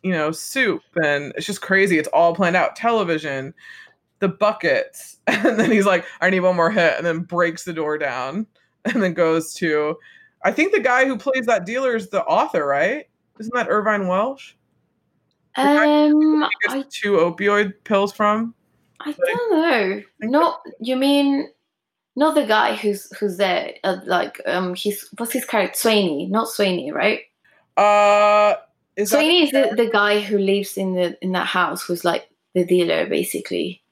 you know soup. And it's just crazy. It's all planned out. Television the buckets. And then he's like i need one more hit and then breaks the door down and then goes to i think the guy who plays that dealer is the author right? Isn't that irvine welsh? Um, he I, gets two opioid pills from I don't know. Not you mean not the guy who's who's there? Uh, like um, he's what's his character? Sweeney, not Sweeney, right? uh is Sweeney is the, the guy who lives in the in that house, who's like the dealer, basically.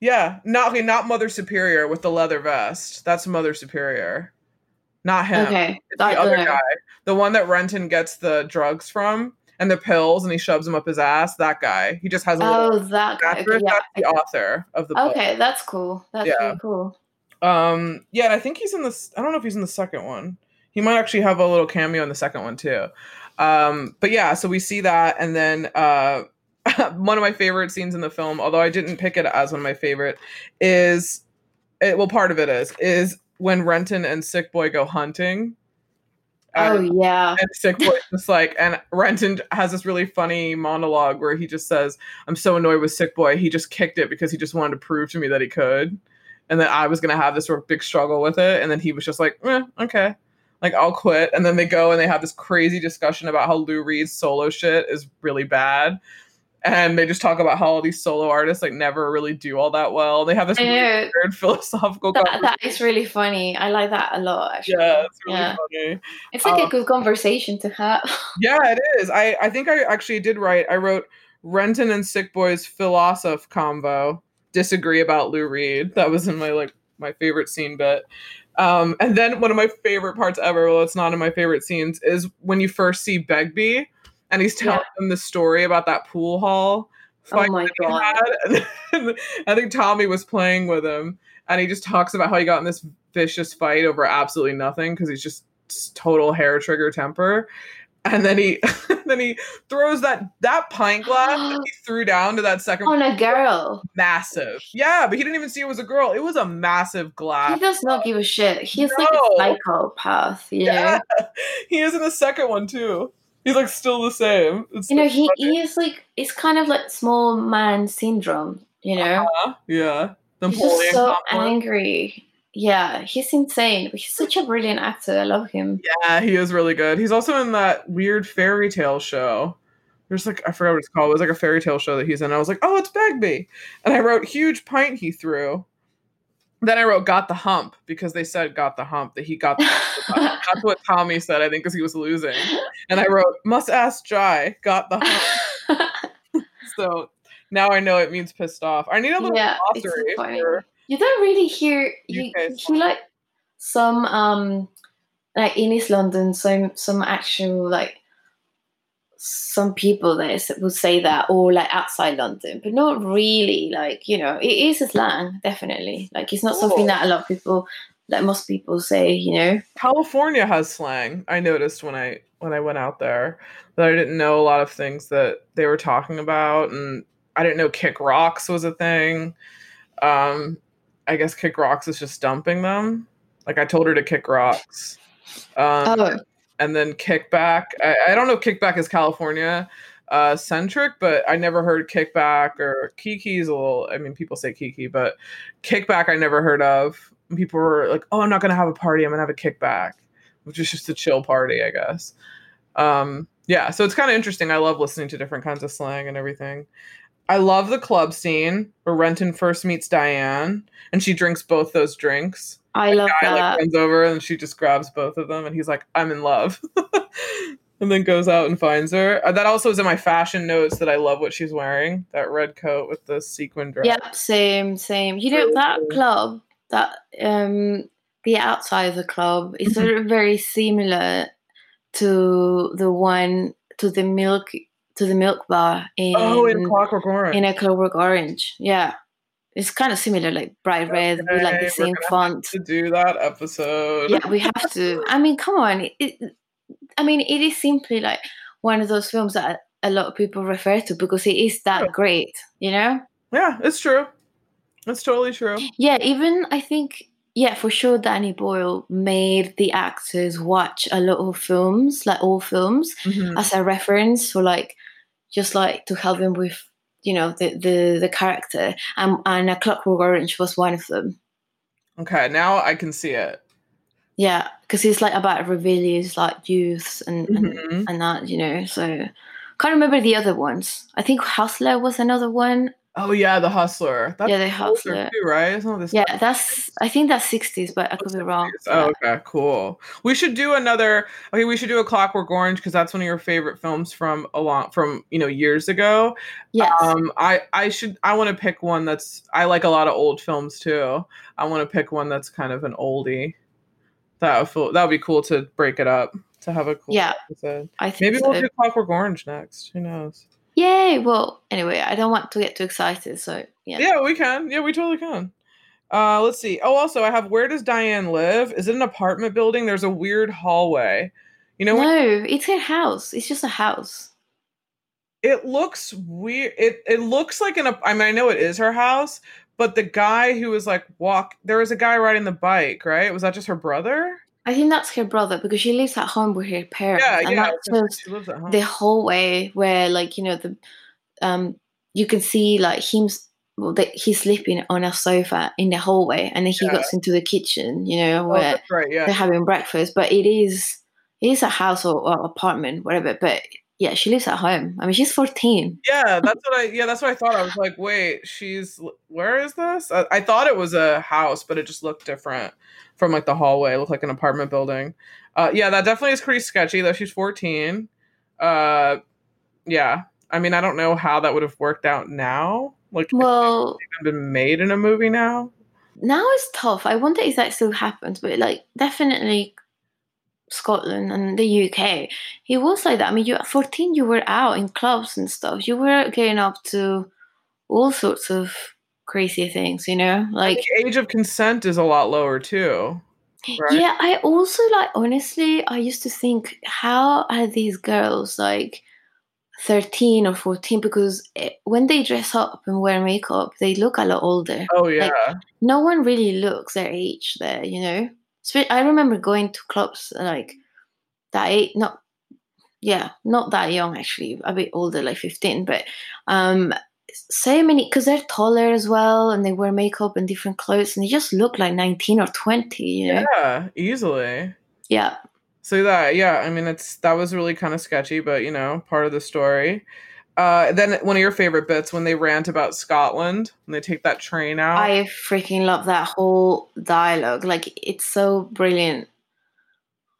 Yeah, not okay, not Mother Superior with the leather vest. That's Mother Superior. Not him. Okay, It's the other know. guy. The one that Renton gets the drugs from and the pills and he shoves them up his ass. That guy. He just has a little Oh, that guy. Okay, yeah. That's the author of the book. Okay, that's cool. That's Yeah. really cool. Um yeah, and I think he's in this I don't know if he's in the second one. He might actually have a little cameo in the second one too. Um but yeah, so we see that and then uh one of my favorite scenes in the film, although I didn't pick it as one of my favorite, is it, well part of it is is when Renton and Sick Boy go hunting. Oh yeah. and Sick Boy just like and Renton has this really funny monologue where he just says, I'm so annoyed with Sick Boy. He just kicked it because he just wanted to prove to me that he could. And that I was gonna have this sort of big struggle with it. And then he was just like, eh, okay. Like I'll quit. And then they go and they have this crazy discussion about how Lou Reed's solo shit is really bad. And they just talk about how all these solo artists like never really do all that well. They have this really weird philosophical That, conversation. that is really funny. I like that a lot. Actually. Yeah, it's really Yeah. funny. It's like Um, a good conversation to have. Yeah, it is. I, I think I actually did write. I wrote Renton and Sick Boy's philosoph combo disagree about Lou Reed. That was in my like my favorite scene bit. Um, and then one of my favorite parts ever, well, it's not in my favorite scenes, is when you first see Begbie and he's telling them the story about that pool hall oh fight Oh my God. I think Tommy was playing with him, and he just talks about how he got in this vicious fight over absolutely nothing because he's just total hair trigger temper. And then he then he throws that that pint glass that he threw down to that second On a girl. massive. Yeah, but he didn't even see it was a girl. It was a massive glass. He does not give a shit. He's like a psychopath, you know. Yeah, he is in the second one too. He's like still the same. It's You know, he, funny. he is like it's kind of like small man syndrome, you know. Uh-huh. yeah. he's just so complex. angry. Yeah, he's insane, but he's such a brilliant actor. I love him. Yeah, he is really good. He's also in that weird fairy tale show. There's like I forgot what it's called. It was like a fairy tale show that he's in. I was like, oh, it's Begbie, and I wrote huge pint he threw. Then I wrote got the hump because they said got the hump that he got. The hump. That's what Tommy said. I think because he was losing. And I wrote must ask Jai got the hump. so now I know it means pissed off. I need a little yeah, glossary for You don't really hear you, you hear like some um like in East London, some some actual like some people there will say that or like outside London, but not really. Like you know, it is a slang, definitely. Like it's not something that a lot of people, like most people, say. You know. California has slang. I noticed when I when I went out there that I didn't know a lot of things that they were talking about, and I didn't know kick rocks was a thing. Um, I guess kick rocks is just dumping them. Like I told her to kick rocks. Um, Oh, and then kickback. I, I don't know kickback is California uh centric, but I never heard kickback or Kiki's a little I mean people say Kiki, but kickback I never heard of. People were like, Oh, I'm not gonna have a party, I'm gonna have a kickback, which is just a chill party, I guess. Um yeah, so it's kind of interesting. I love listening to different kinds of slang and everything. I love the club scene where Renton first meets Diane and she drinks both those drinks I love guy like that. runs over and she just grabs both of them and he's like i'm in love. And then goes out and finds her. Uh, that also is in my fashion notes that i love what she's wearing that red coat with the sequin dress. Yep, same, same. You know that club, that um, the outside of the club is sort of very similar to the one to the milk to the milk bar in oh in clockwork orange. in a Clockwork Orange. Yeah, it's kind of similar, like bright red with like Okay, the same font. to do that episode Yeah, we have to. I mean, come on. It, I mean, it is simply like one of those films that a lot of people refer to because it is that great. You know. yeah it's true it's totally true Yeah, even I think yeah, for sure Danny Boyle made the actors watch a lot of films, like all films, Mhm. as a reference or like just like to help them with you know the the, the character. And and a Clockwork Orange was one of them. okay now i can see it Yeah, because it's like about rebellious like youths and, and Mhm. and that you know. So can't remember the other ones. I think Hustler was another one. Oh yeah the hustler that's yeah, the Hustler. too, right It's not this Yeah, that's I think that's sixties, but I could be wrong. Oh, okay, cool. We should do another. Okay, we should do a Clockwork Orange because that's one of your favorite films from a long from you know years ago. Yes. Um, I I should I want to pick one that's I like a lot of old films too. I want to pick one that's kind of an oldie. That would feel, that would be cool to break it up to have a cool Yeah. episode. I think Maybe so. we'll do Clockwork Orange next. Who knows? Yay! Well, anyway, I don't want to get too excited, so yeah. Yeah, we can. Yeah, we totally can. Uh, let's see. Oh, also, I have. Where does Diane live? Is it an apartment building? There's a weird hallway. You know, when no, it's a house. It's just a house. it looks weird. It it looks like an. I mean, I know it is her house, but the guy who was like walk. There was a guy riding the bike, right? Was that just her brother? I think that's her brother because she lives at home with her parents, Yeah, and yeah. that's just She lives at home. the hallway where, like, you know, the um, you can see like him. Well, the, he's sleeping on a sofa in the hallway, and then he Yeah. goes into the kitchen. You know, oh, where right. Yeah. they're having breakfast. But it is it is a house or, or apartment, whatever. But yeah, she lives at home. I mean, she's fourteen. Yeah, that's what I. Yeah, that's what I thought. I was like, wait, she's where is this? I, I thought it was a house, but it just looked different from like the hallway. It looked like an apartment building. Uh, yeah, that definitely is pretty sketchy. Though she's fourteen. Uh, yeah. I mean, I don't know how that would have worked out now. Like, Well, been made in a movie now. now it's tough. I wonder if that still happens, but like definitely Scotland and the UK, it was like that. I mean, you at 14, you were out in clubs and stuff. You were getting up to all sorts of crazy things, you know? Like, the age of consent is a lot lower too. right? yeah, I also like, honestly, I used to think, how are these girls like 13 or 14? Because eh, when they dress up and wear makeup, they look a lot older. Oh yeah. no one really looks their age there, you know. I remember going to clubs like that age, not yeah, not that young actually, a bit older, like fifteen. But um, so many because they're taller as well, and they wear makeup and different clothes, and they just look like nineteen or twenty, you know. yeah, easily. Yeah, So that, yeah, I mean, it's that was really kind of sketchy, but you know, part of the story. Uh, then one of your favorite bits when they rant about Scotland and they take that train out. I freaking love that whole dialogue. Like it's so brilliant.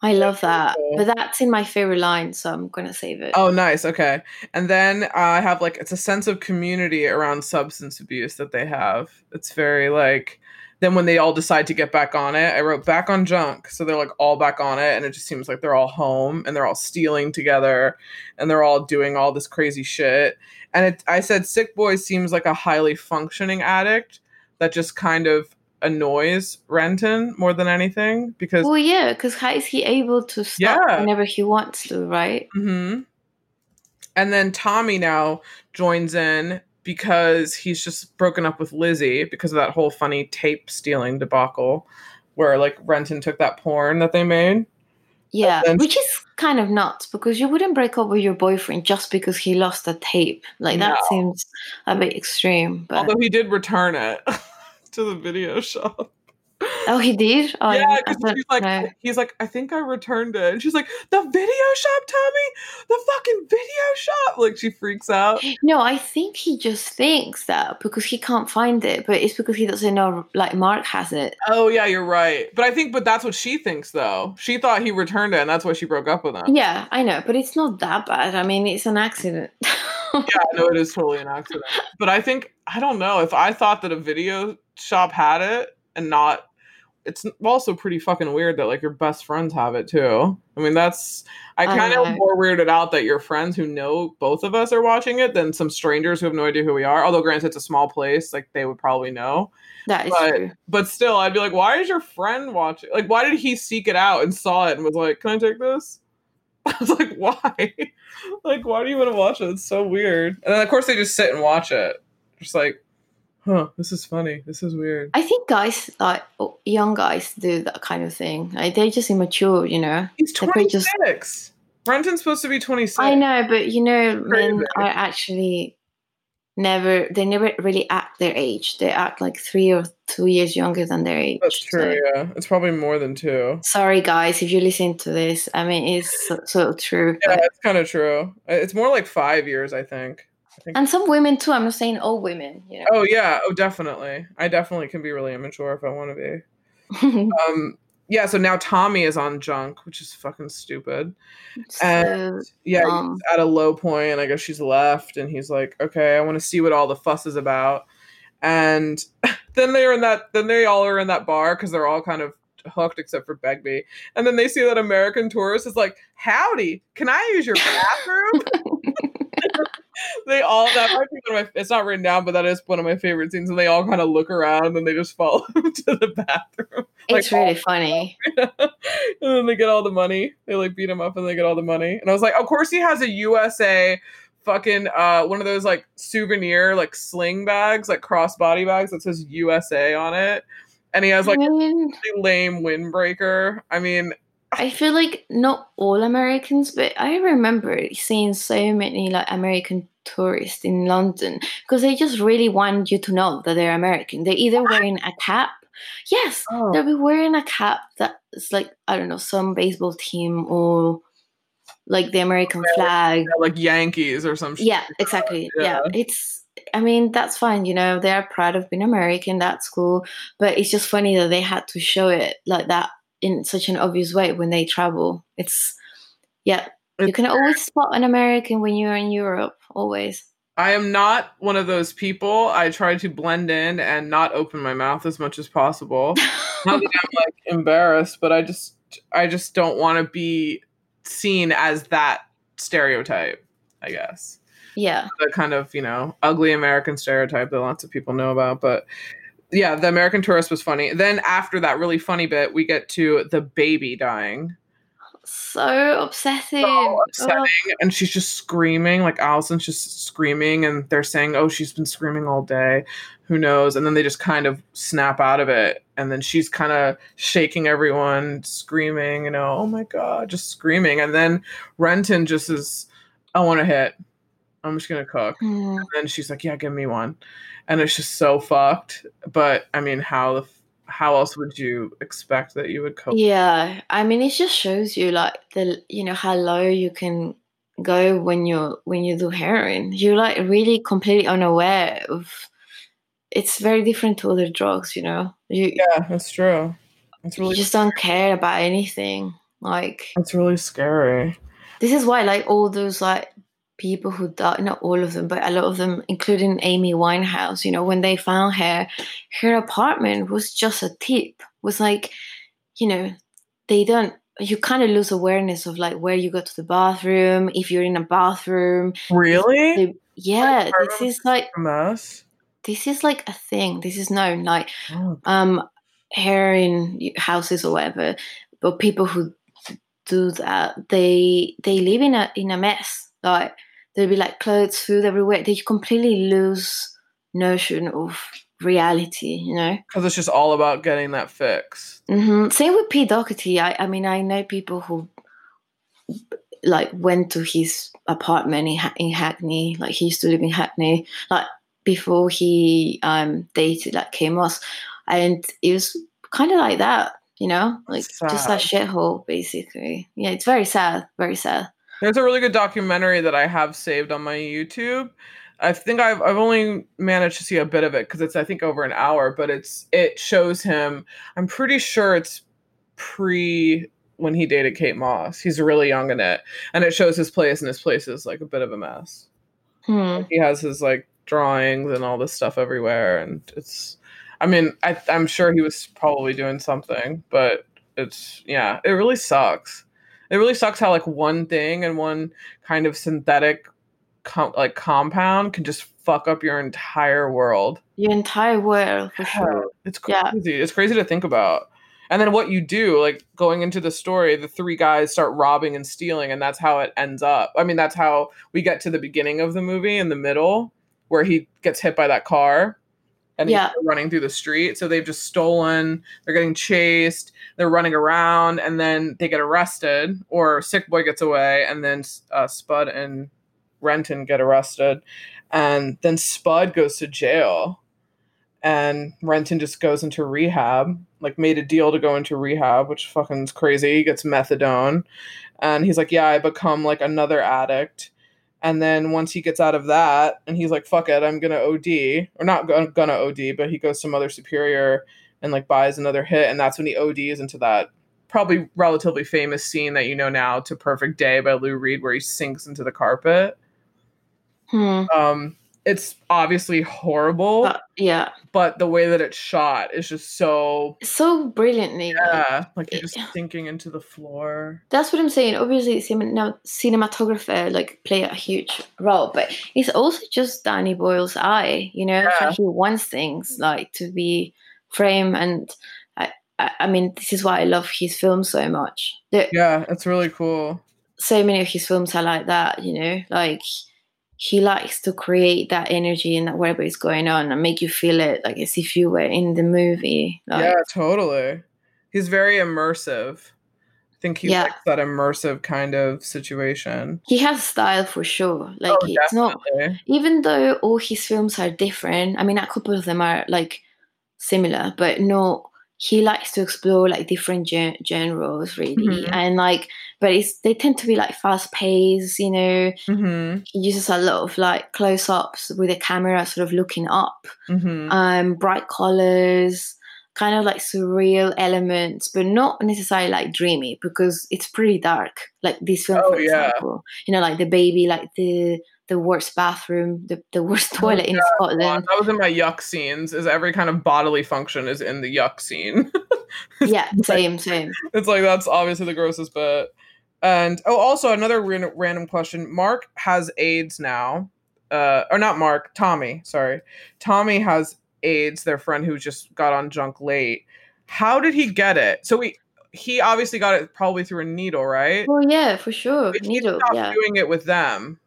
I love that. But that's in my favorite line, so I'm gonna save it. Oh, nice. Okay. And then uh, I have like it's a sense of community around substance abuse that they have. It's very like then when they all decide to get back on it, I wrote back on junk. So they're like all back on it and it just seems like they're all home and they're all stealing together and they're all doing all this crazy shit. And it, I said Sick Boy seems like a highly functioning addict that just kind of annoys Renton more than anything because Well, yeah, because how is he able to stop Yeah. whenever he wants to, right? hmm And then Tommy now joins in because he's just broken up with Lizzie because of that whole funny tape stealing debacle where like Renton took that porn that they made. Yeah, then- which is kind of nuts because you wouldn't break up with your boyfriend just because he lost a tape. Like that No. seems a bit extreme. But Although he did return it to the video shop. Oh, he did. Oh, yeah, because he's like, know. he's like, I think I returned it, and she's like, the video shop, Tommy, the fucking video shop. Like she freaks out. No, I think he just thinks that because he can't find it, but it's because he doesn't know. Like Mark has it. Oh yeah, you're right. But I think, but that's what she thinks though. She thought he returned it, and that's why she broke up with him. Yeah, I know, but it's not that bad. I mean, it's an accident. yeah, I know it is totally an accident. But I think I don't know if I thought that a video shop had it and not. It's also pretty fucking weird that like your best friends have it too. I mean, that's I kind of uh, know. more weirded out that your friends who know both of us are watching it than some strangers who have no idea who we are. Although, granted, it's a small place, like they would probably know. that is But true. but still, I'd be like, why is your friend watching? Like, why did he seek it out and saw it and was like, can I take this? I was like, why? like, why do you want to watch it? It's so weird. And then of course they just sit and watch it, just like, huh, this is funny. This is weird. I think guys, like oh, young guys, do that kind of thing. Like they're just immature, you know. He's They probably just- Renton's supposed to be twenty six. I know, but you know, men are actually never. They never really act their age. They act like three or two years younger than their age. That's true. So- Yeah, it's probably more than two. Sorry, guys, if you listen to this. I mean, it's so, so true. Yeah, but- it's kind of true. It's more like five years, I think. And some women too. I'm not saying all women. You know. Oh yeah. Oh, definitely. I definitely can be really immature if I want to be. Um. Yeah. So now Tommy is on junk, which is fucking stupid. so, yeah, he's at a low point, point, I guess she's left, and he's like, "Okay, I want to see what all the fuss is about." And then they're in that, then they all are in that bar because they're all kind of hooked except for Begbie, and then they see that American tourist is like, "Howdy, can I use your bathroom?" They all that might be one of my. It's not written down, but that is one of my favorite scenes. And they all kind of look around and they just follow him to the bathroom, it's like, really funny. and then they get all the money. They like beat him up and they get all the money. And I was like, of course he has a USA fucking uh one of those like souvenir like sling bags, like crossbody bags that says USA on it. And he has like I a mean, really lame windbreaker. I mean, I feel like not all Americans, but I remember seeing so many like American tourists in London because they just really want you to know that they're American. They're either wearing a cap. Yes, oh, they'll be wearing a cap that's like I don't know some baseball team or like the American flag. like Yankees or some shit. Yeah, exactly. Yeah. Yeah. it's. I mean, that's fine. You know, they are proud of being American. That's cool. But it's just funny that they had to show it like that in such an obvious way when they travel. It's yeah. You can always spot an American when you're in Europe. Always. I am not one of those people. I try to blend in and not open my mouth as much as possible. not that I'm like embarrassed, but I just I just don't want to be seen as that stereotype, I guess. yeah. The kind of, you know, ugly American stereotype that lots of people know about. But yeah, the American tourist was funny. Then after that really funny bit, we get to the baby dying. So obsessive. So upsetting. And she's just screaming, like Allison's just screaming, and they're saying, Oh, she's been screaming all day. Who knows? And then they just kind of snap out of it. And then she's kind of shaking everyone, screaming, you know, oh my God, just screaming. And then Renton just is, I want to hit. I'm just going to cook. Hmm. And then she's like, Yeah, give me one. And it's just so fucked. But I mean, how the how else would you expect that you would cook? Yeah, I mean, it just shows you like the you know how low you can go when you're when you do heroin. You're like really completely unaware of. It's very different to other drugs, you know. You Yeah, that's true. It's really you just don't care about anything. Like It's really scary. this is why like all those like people who died not all of them but a lot of them including amy winehouse you know when they found her her apartment was just a tip. Was like you know they don't you kind of lose awareness of like where you go to the bathroom if you're in a bathroom. Really? they- yeah Like, this is like A mess. this is like a thing. This is known like Oh, um hair in houses or whatever but people who do that they they live in a in a mess. Like there'll be like clothes food everywhere. They completely lose notion of reality you know? Because it's just all about getting that fix. Mm-hmm. same with p doherty. I, I mean i know people who like went to his apartment in, in hackney. Like he used to live in hackney. Like before he um dated like Kate Moss and it was kind of like that you know? Like just a shithole basically. Yeah it's very sad. Very sad There's a really good documentary that I have saved on my YouTube. I think I've I've only managed to see a bit of it because it's I think over an hour, but it's it shows him. I'm pretty sure it's pre when he dated Kate Moss. He's really young in it, and it shows his place, and his place is like a bit of a mess. hmm. He has his like drawings and all this stuff everywhere, and it's. I mean, I, I'm sure he was probably doing something, but it's yeah, it really sucks. It really sucks how like one thing and one kind of synthetic, com- like compound can just fuck up your entire world. your entire world for sure It's Yeah. crazy. It's crazy to think about. And then what you do, like going into the story, the three guys start robbing and stealing, and that's how it ends up. I mean, that's how we get to the beginning of the movie in the middle, where he gets hit by that car and Yeah. running through the street. So they've just stolen, they're getting chased, they're running around, and then they get arrested, or Sick Boy gets away, and then uh, Spud and Renton get arrested. And then Spud goes to jail and Renton just goes into rehab, like made a deal to go into rehab, which fucking is crazy. He gets methadone. And he's like, Yeah, I become like another addict. And then once he gets out of that, and he's like, fuck it, I'm gonna OD. Or not gonna, gonna OD, but he goes to Mother Superior and like buys another hit, and that's when he ODs into that probably relatively famous scene that you know now to Perfect Day by Lou Reed, where he sinks into the carpet. Hmm. Um, it's obviously horrible But yeah but the way that it's shot is just so so brilliantly yeah like you're just it- sinking into the floor that's what I'm saying. Obviously, cinem- cinematographer like play a huge role, but it's also just Danny Boyle's eye. You know, Yeah. he wants things like to be framed, and I, I, I mean, this is why I love his films so much. Yeah it's really cool so many of his films are like that. You know, like he likes to create that energy and that whatever is going on and make you feel it like as if you were in the movie. Like, yeah totally he's very immersive i think he Yeah. likes that immersive kind of situation He has style for sure. Like Oh, it's not even though all his films are different, I mean, a couple of them are like similar, but no, he likes to explore like different gen- genres, really, Mhm. and like, but it's they tend to be like fast paced, you know. mm-hmm He uses a lot of like close ups with the camera sort of looking up, mm-hmm um, bright colors, kind of like surreal elements, but not necessarily like dreamy because it's pretty dark. Like this film, Oh, for yeah. example, you know, like the baby, like the the worst bathroom, the, the worst toilet in Oh, God, Scotland. that was in my yuck scenes is every kind of bodily function is in the yuck scene Yeah, same, same. it's like that's obviously the grossest bit. And oh, also another ran- random question. Mark has AIDS now, uh, or not Mark. Tommy, sorry. Tommy has AIDS. Their friend who just got on junk late. How did he get it? So we he obviously got it probably through a needle, right? Oh yeah, for sure. But he Needle, yeah. doing it with them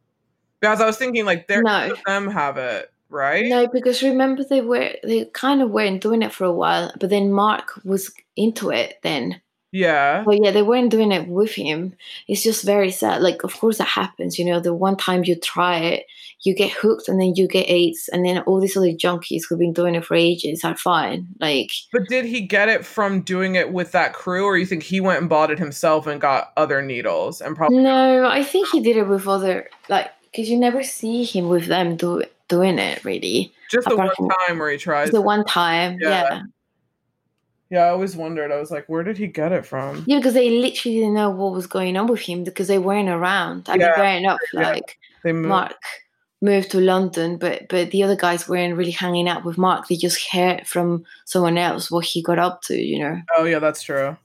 because I was thinking like they're No. them have it, right? No, because remember they were they kind of weren't doing it for a while, but then Mark was into it then. Yeah. Well, yeah, they weren't doing it with him. It's just very sad. Like, of course, that happens. You know, the one time you try it, you get hooked, and then you get AIDS, and then all these other junkies who've been doing it for ages are fine. Like, But did he get it from doing it with that crew, or you think he went and bought it himself and got other needles and probably? no, I think he did it with other like because you never see him with them do doing it really. Just the one time where he tries. The one time, Yeah. yeah. Yeah, I always wondered. I was like, where did he get it from? Yeah, because they literally didn't know what was going on with him because they weren't around. I mean, fair enough. yeah. Like They moved. Mark moved to London, but but the other guys weren't really hanging out with Mark. They just heard from someone else what he got up to. You know. Oh yeah, that's true.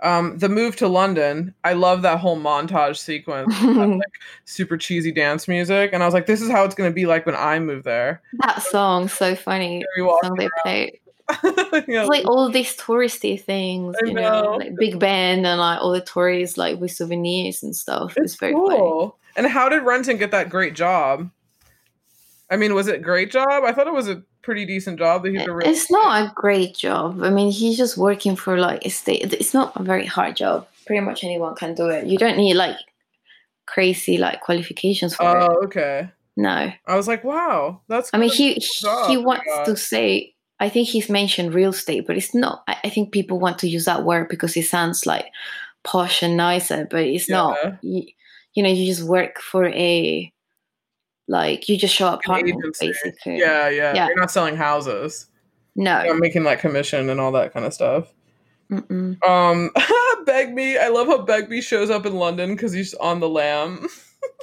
Um, the move to London, I love that whole montage sequence, like super cheesy dance music, and I was like, this is how it's gonna be like when I move there. that song so funny. Walk Song they played. yeah, It's like all these touristy things, I you know, know. like Big Ben and like all the tourists like with souvenirs and stuff. It's, it's very funny. cool. And how did Renton get that great job? I mean, was it a great job? I thought it was a pretty decent job that he really It's not a great job. I mean, he's just working for like a state. It's not a very hard job. Pretty much anyone can do it. You don't need like crazy like qualifications for it. Oh, okay. No, I was like, wow, that's. I mean he job, he oh wants to say. I think he's mentioned real estate, but it's not. I, I think people want to use that word because it sounds like posh and nicer, but it's Yeah. not. You, you know, you just work for a like you just show up basically. Yeah, yeah, Yeah. You're not selling houses. No. You're not making like commission and all that kind of stuff. Mm-mm. Um, Begbie. I love how Begbie shows up in London because he's on the lam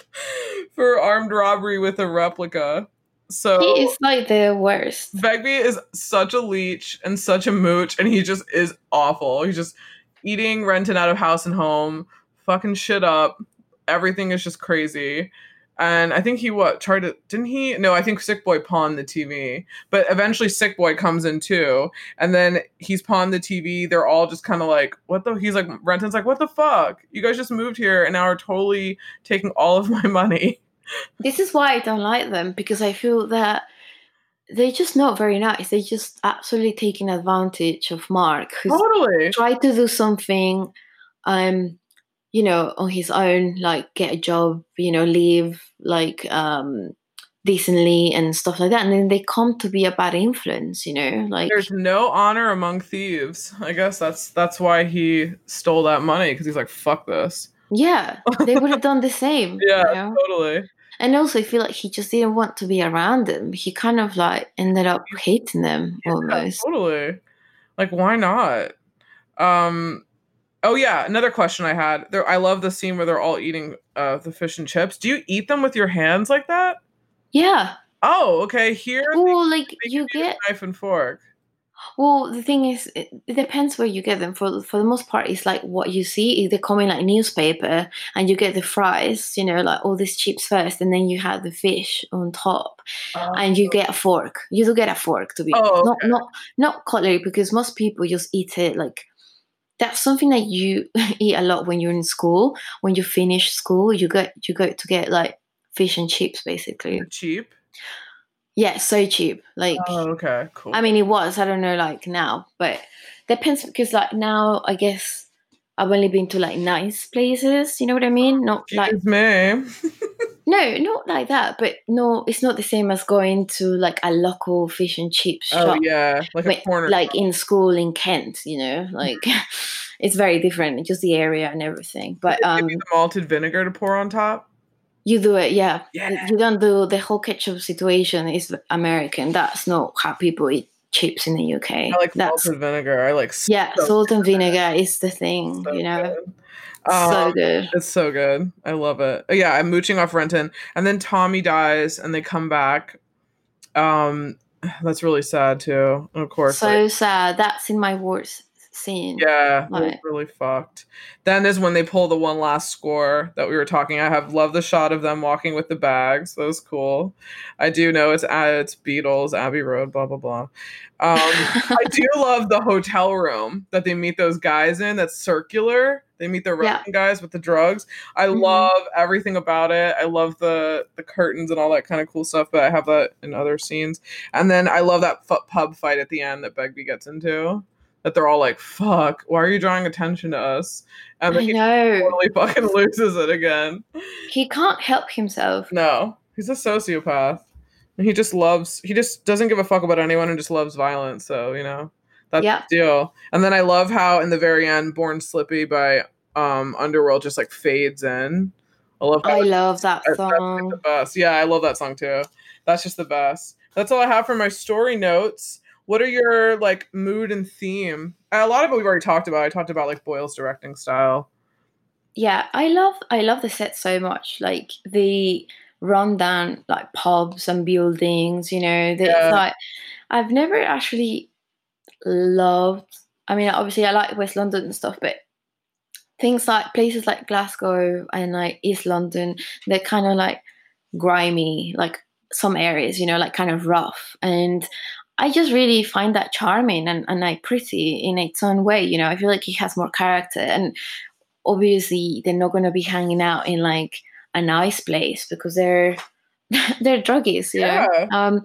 for armed robbery with a replica. So He is like the worst. Begbie is such a leech and such a mooch, and he just is awful. He's just eating Renton out of house and home, fucking shit up. Everything is just crazy. And I think he what tried to didn't he? No, I think Sick Boy pawned the TV. But eventually Sick Boy comes in too. And then he's pawned the TV. They're all just kind of like, what the he's like Renton's like, what the fuck? You guys just moved here and now are totally taking all of my money. This is why I don't like them because I feel that they're just not very nice. They're just absolutely taking advantage of Mark, who's Totally. tried to do something, um, you know, on his own, like get a job, you know, live like um decently and stuff like that, and then they come to be a bad influence, you know, like There's no honor among thieves. I guess that's that's why he stole that money because he's like, fuck this. yeah, they would have done the same. you Yeah, know? totally. And also, I feel like he just didn't want to be around them. He kind of like ended up hating them Yeah, almost. totally. Like, why not? Um. Oh yeah, another question I had. There, I love the scene where they're all eating uh, the fish and chips. Do you eat them with your hands like that? Yeah. Oh, okay. Here, Well, like you get. knife and fork. Well, the thing is, it, depends where you get them. For for the most part, it's like what you see. They come in like newspaper, and you get the fries. You know, like all these chips first, and then you have the fish on top, and you get a fork. You do get a fork to be Oh, okay. not not not cutlery because most people just eat it like. That's something that you eat a lot when you're in school. When you finish school, you go you go to get like fish and chips, basically. cheap. Yeah, so cheap. Like Oh, okay, cool. I mean, it was. I don't know, like now, but depends because, like, now I guess I've only been to like nice places. You know what I mean? Not like me. no, not like that. But no, it's not the same as going to like a local fish and chip Oh shop, yeah, like a corner. like in school in Kent. You know, like it's very different. Just the area and everything. But um, the malted vinegar to pour on top. you do it, yeah. Yeah. You don't do the whole ketchup situation. Is American. That's not how people eat chips in the UK. I like That's malted vinegar. I like. Yeah, salt and vinegar is the thing, so you know. good. So Um, good. It's so good. I love it. Uh, Yeah, I'm mooching off Renton, and then Tommy dies, and they come back. Um, that's really sad too. And of course, So like, sad. That's in my worst scene. yeah, really fucked. Then is when they pull the one last score that we were talking. I have loved the shot of them walking with the bags. That was cool. I do know it's uh, it's Beatles, Abbey Road, blah blah blah. Um, I do love the hotel room that they meet those guys in. That's circular. They meet the Yeah. Guys with the drugs. I Mhm. love everything about it. I love the the curtains and all that kind of cool stuff. But I have that in other scenes. And then I love that fu- pub fight at the end that Begbie gets into. That they're all like, "Fuck, why are you drawing attention to us?" And then I he totally fucking loses it again. He can't help himself. No, he's a sociopath. And he just loves. He just doesn't give a fuck about anyone and just loves violence. So you know, that's Yeah. the deal. And then I love how in the very end, "Born Slippy" by um Underworld just like fades in. I love. I love that That's like song. the best. Yeah, I love that song too. That's just the best. That's all I have for my story notes. What are your like mood and theme a lot of it we've already talked about. I talked about like Boyle's directing style. Yeah, I love I love the set so much. Like the rundown like pubs and buildings, you know, the, Yeah. like I've never actually loved I mean obviously I like West London and stuff, but things like places like Glasgow and like East London, they're kind of like grimy, like some areas, you know, like kind of rough. And I just really find that charming and, and like pretty in its own way, you know. I feel like it has more character and obviously they're not gonna be hanging out in like a nice place because they're they're druggies. Yeah. Um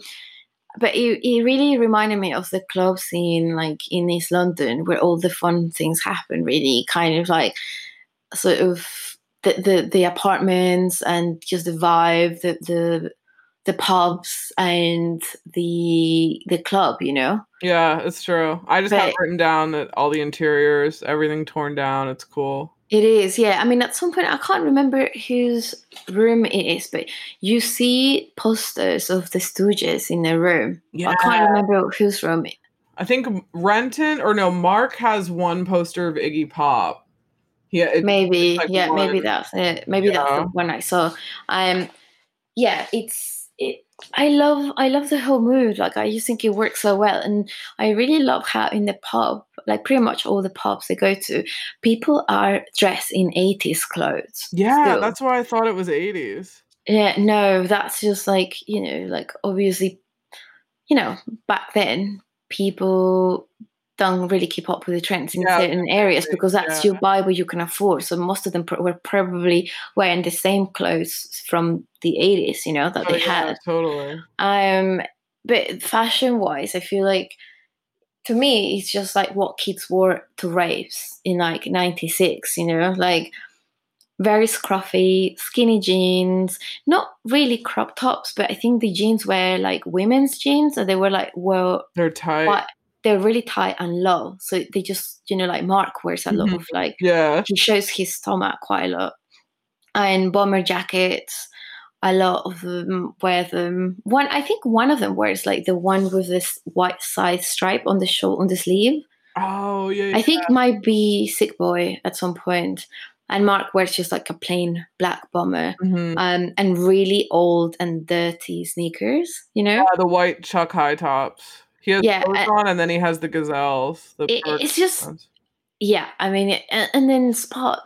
but it, it really reminded me of the club scene like in East London where all the fun things happen really kind of like sort of the the, the apartments and just the vibe the the the pubs and the the club you know Yeah, it's true. I just have written down that all the interiors, everything torn down. It's cool. It is, yeah. I mean, at some point, I can't remember whose room it is, but you see posters of the Stooges in the room. Yeah. I can't remember whose room. it- I think Renton or no, Mark has one poster of Iggy Pop. Yeah, it, Maybe, like yeah, maybe that's it. Maybe that's the one I saw. Um, yeah, it's it. I love, I love the whole mood. Like, I just think it works so well, and I really love how in the pub, like pretty much all the pubs they go to, people are dressed in eighties clothes. yeah, still. that's why I thought it was 80s. Yeah, no, that's just like, you know, like obviously, you know, back then people don't really keep up with the trends in Yeah, certain areas because that's yeah. your buy what you can afford. So most of them pr- were probably wearing the same clothes from the 80s, you know, that Oh, they yeah, had. totally. Um, but fashion wise, I feel like to me, it's just like what kids wore to raves in like 96, you know, like very scruffy, skinny jeans, not really crop tops, but I think the jeans were like women's jeans, so they were like, well, They're tight. They're really tight and low. So they just, you know, like Mark wears a lot Mhm. of like, Yeah. he shows his stomach quite a lot. And bomber jackets, a lot of them wear them. One, I think one of them wears like the one with this white side stripe on the shoulder, on the sleeve. Oh, yeah. I think might be Sick Boy at some point. And Mark wears just like a plain black bomber. Mhm. Um, and really old and dirty sneakers, you know? Yeah, the white Chuck high tops. He has Yeah, on, and then he has the gazelles. The It- it's just- ones. Yeah, I mean, it, and, and then Spud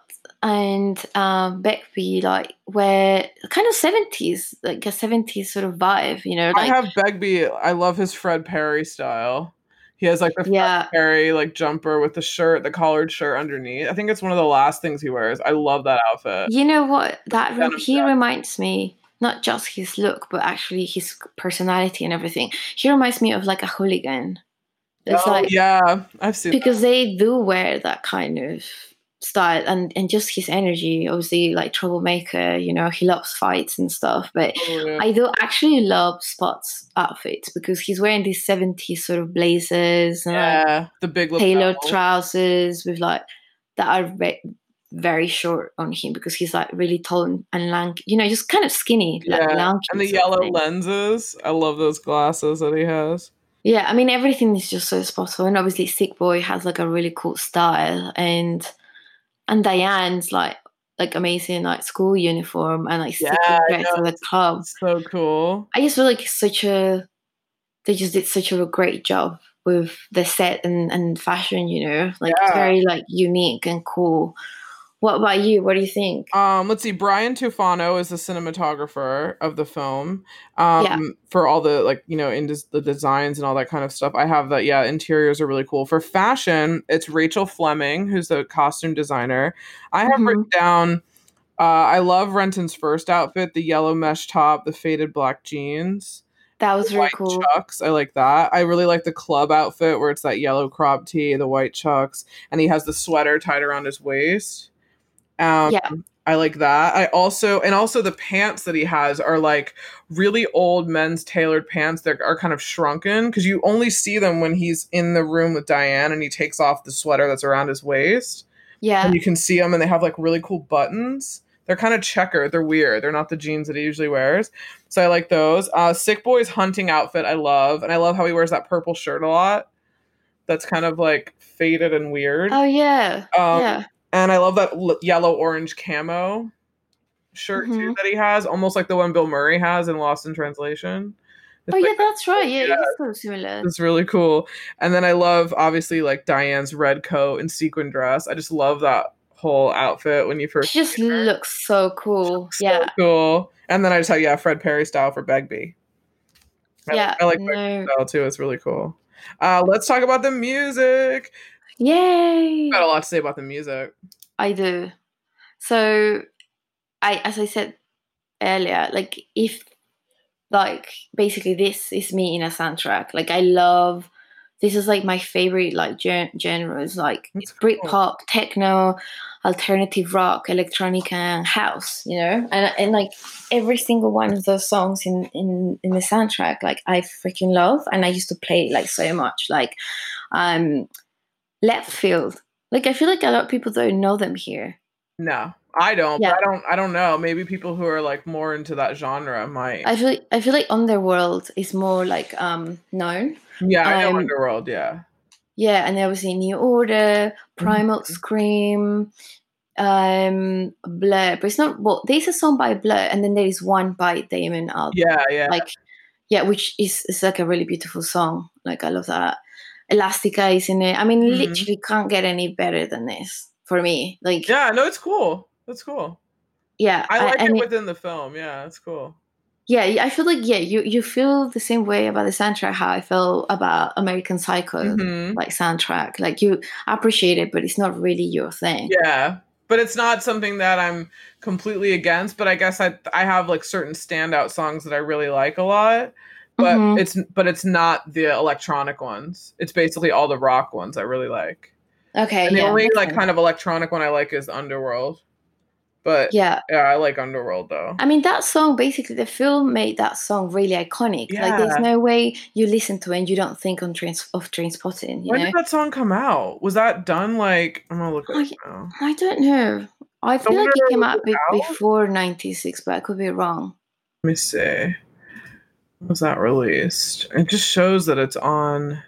and um, Begbie like wear kind of seventies, like a seventies sort of vibe, you know? I have Begbie. I love his Fred Perry style. He has like the Fred yeah, Perry like jumper with the shirt, the collared shirt underneath. I think it's one of the last things he wears. I love that outfit. you know what? That re- he reminds me not just his look, but actually his personality and everything. He reminds me of like a hooligan. It's oh, like yeah, I've seen because they do wear that kind of style and and just his energy obviously like troublemaker you know he loves fights and stuff but. Oh, yeah. I do actually love Spud's outfits because he's wearing these 70s sort of blazers and like the big tailored trousers with like that are ve- very short on him because he's like really tall and, and lanky, you know, just kind of skinny, like Yeah, lanky. and the yellow thing. lenses. I love those glasses that he has. Yeah, I mean everything is just so spot on. Obviously, Sick Boy has like a really cool style, and and Diane's like like amazing like school uniform and like Yeah, yeah, dress for the club. So cool. I just feel like it's such a they just did such a great job with the set and, and fashion, you know. Like it's Yeah. very like unique and cool. What about you? What do you think? Um, let's see. Brian Tufano is the cinematographer of the film. Um, Yeah. for all the like you know in des- the designs and all that kind of stuff. I have that. Yeah, interiors are really cool. For fashion, it's Rachel Fleming who's the costume designer. I have Mhm. written down. Uh, I love Renton's first outfit: the yellow mesh top, the faded black jeans. That was really cool. chucks. I like that. I really like the club outfit where it's that yellow crop tee, the white chucks, and he has the sweater tied around his waist. Um, Yeah. I like that. I also and also the pants that he has are like really old men's tailored pants that are kind of shrunken because you only see them when he's in the room with Diane and he takes off the sweater that's around his waist Yeah. and you can see them and they have like really cool buttons. They're kind of checkered. They're weird. They're not the jeans that he usually wears. So I like those. Uh, Sick Boy's hunting outfit I love, and I love how he wears that purple shirt a lot. that's kind of like faded and weird. Oh yeah, Um, yeah. And I love that l- yellow orange camo shirt too Mhm. that he has, almost like the one Bill Murray has in Lost in Translation. It's Oh like- yeah, that's right. Yeah, yeah. it's so similar. It's really cool. And then I love obviously like Diane's red coat and sequin dress. I just love that whole outfit when you first She just looks so cool. So yeah, cool. And then I just have yeah, Fred Perry style for Begbie. I, yeah. I like Begbie no. style too. It's really cool. Uh, let's talk about the music. Yay! Got a lot to say about the music. I do. So, I as I said earlier, like if like basically this is me in a soundtrack. Like I love this is like my favorite like gen- genres like That's cool. Britpop, techno, alternative rock, electronic, and house. You know, and and like every single one of those songs in in in the soundtrack, like I freaking love, and I used to play it like so much. Like, um, left field. Like I feel like a lot of people don't know them here. No, I don't. Yeah. But I don't. I don't know. Maybe people who are like more into that genre might. I feel like, I feel like Underworld is more like um known. yeah, I know um, Underworld. Yeah. Yeah, and there was a New Order, Primal Mhm. Scream, um, Blur. But it's not well. There's a song by Blur, and then there is one by Damon Albarn. Yeah, yeah. Like, yeah, which is is like a really beautiful song. Like I love that. Elastica is in it. I mean, Mhm. literally can't get any better than this for me. Like, yeah, no, it's cool. That's cool. Yeah, I- like it and within the film. Yeah, it's cool. Yeah, I feel like yeah, you you feel the same way about the soundtrack how I felt about American Psycho, Mhm. like soundtrack. Like you appreciate it, but it's not really your thing. Yeah, but it's not something that I'm completely against. But I guess I I have like certain standout songs that I really like a lot. But Mhm. it's but it's not the electronic ones. It's basically all the rock ones I really like. Okay, And the yeah, only like sense. kind of electronic one I like is Underworld. But yeah. yeah, I like Underworld though. I mean that song basically the film made that song really iconic. Like there's no way you listen to it and you don't think on trains of Trainspotting, you When know? did that song come out? Was that done like I'm gonna look it up now. I don't know. I feel like it came out out? before ninety six, but I could be wrong. Let me see. Was that released? It just shows that it's on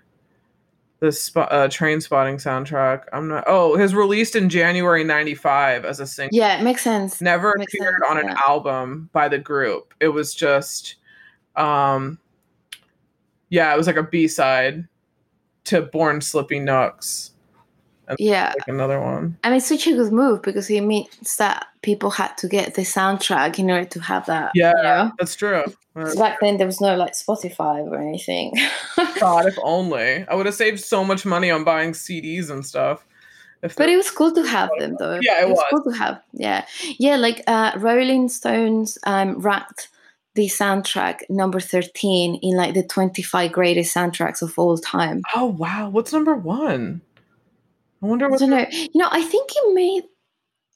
the spot, uh, Trainspotting soundtrack. I'm not. Oh, it was released in January '95 as a single. Yeah, it makes sense. Never makes appeared sense, on an yeah. album by the group. It was just, um, yeah, it was like a B side to Born Slippy NUXX, Yeah. like another one. I mean, it's such a good move because it means that people had to get the soundtrack in order to have that. Yeah. You know? That's true. So back then, there was no like Spotify or anything. God, if only I would have saved so much money on buying CDs and stuff. If but it was cool to have them, though. Yeah, it was. cool to have. Yeah, yeah. Like uh, Rolling Stones um, ranked the soundtrack number thirteen in like the twenty-five greatest soundtracks of all time. Oh wow, what's number one? I wonder I what. don't know. You know, I think it made.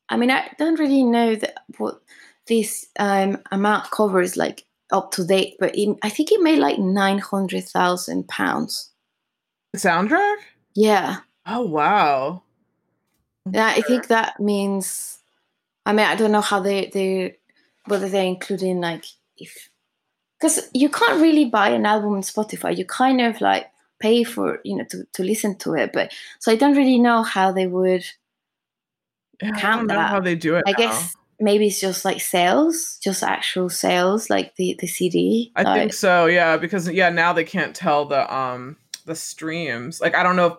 I mean, I don't really know that what this um, amount covers, like up to date, but it, I think it made like nine hundred thousand pounds. soundtrack? Yeah, Oh wow. yeah. I think that means. I mean, I don't know how they they whether they're including like if because you can't really buy an album on Spotify. You kind of like pay for you know to, to listen to it, but so I don't really know how they would. Yeah, I don't know that. how they do it. I now. guess maybe it's just like sales, just actual sales, like the the CD. I like, think so. Yeah, because yeah, now they can't tell the um the streams. Like I don't know. If,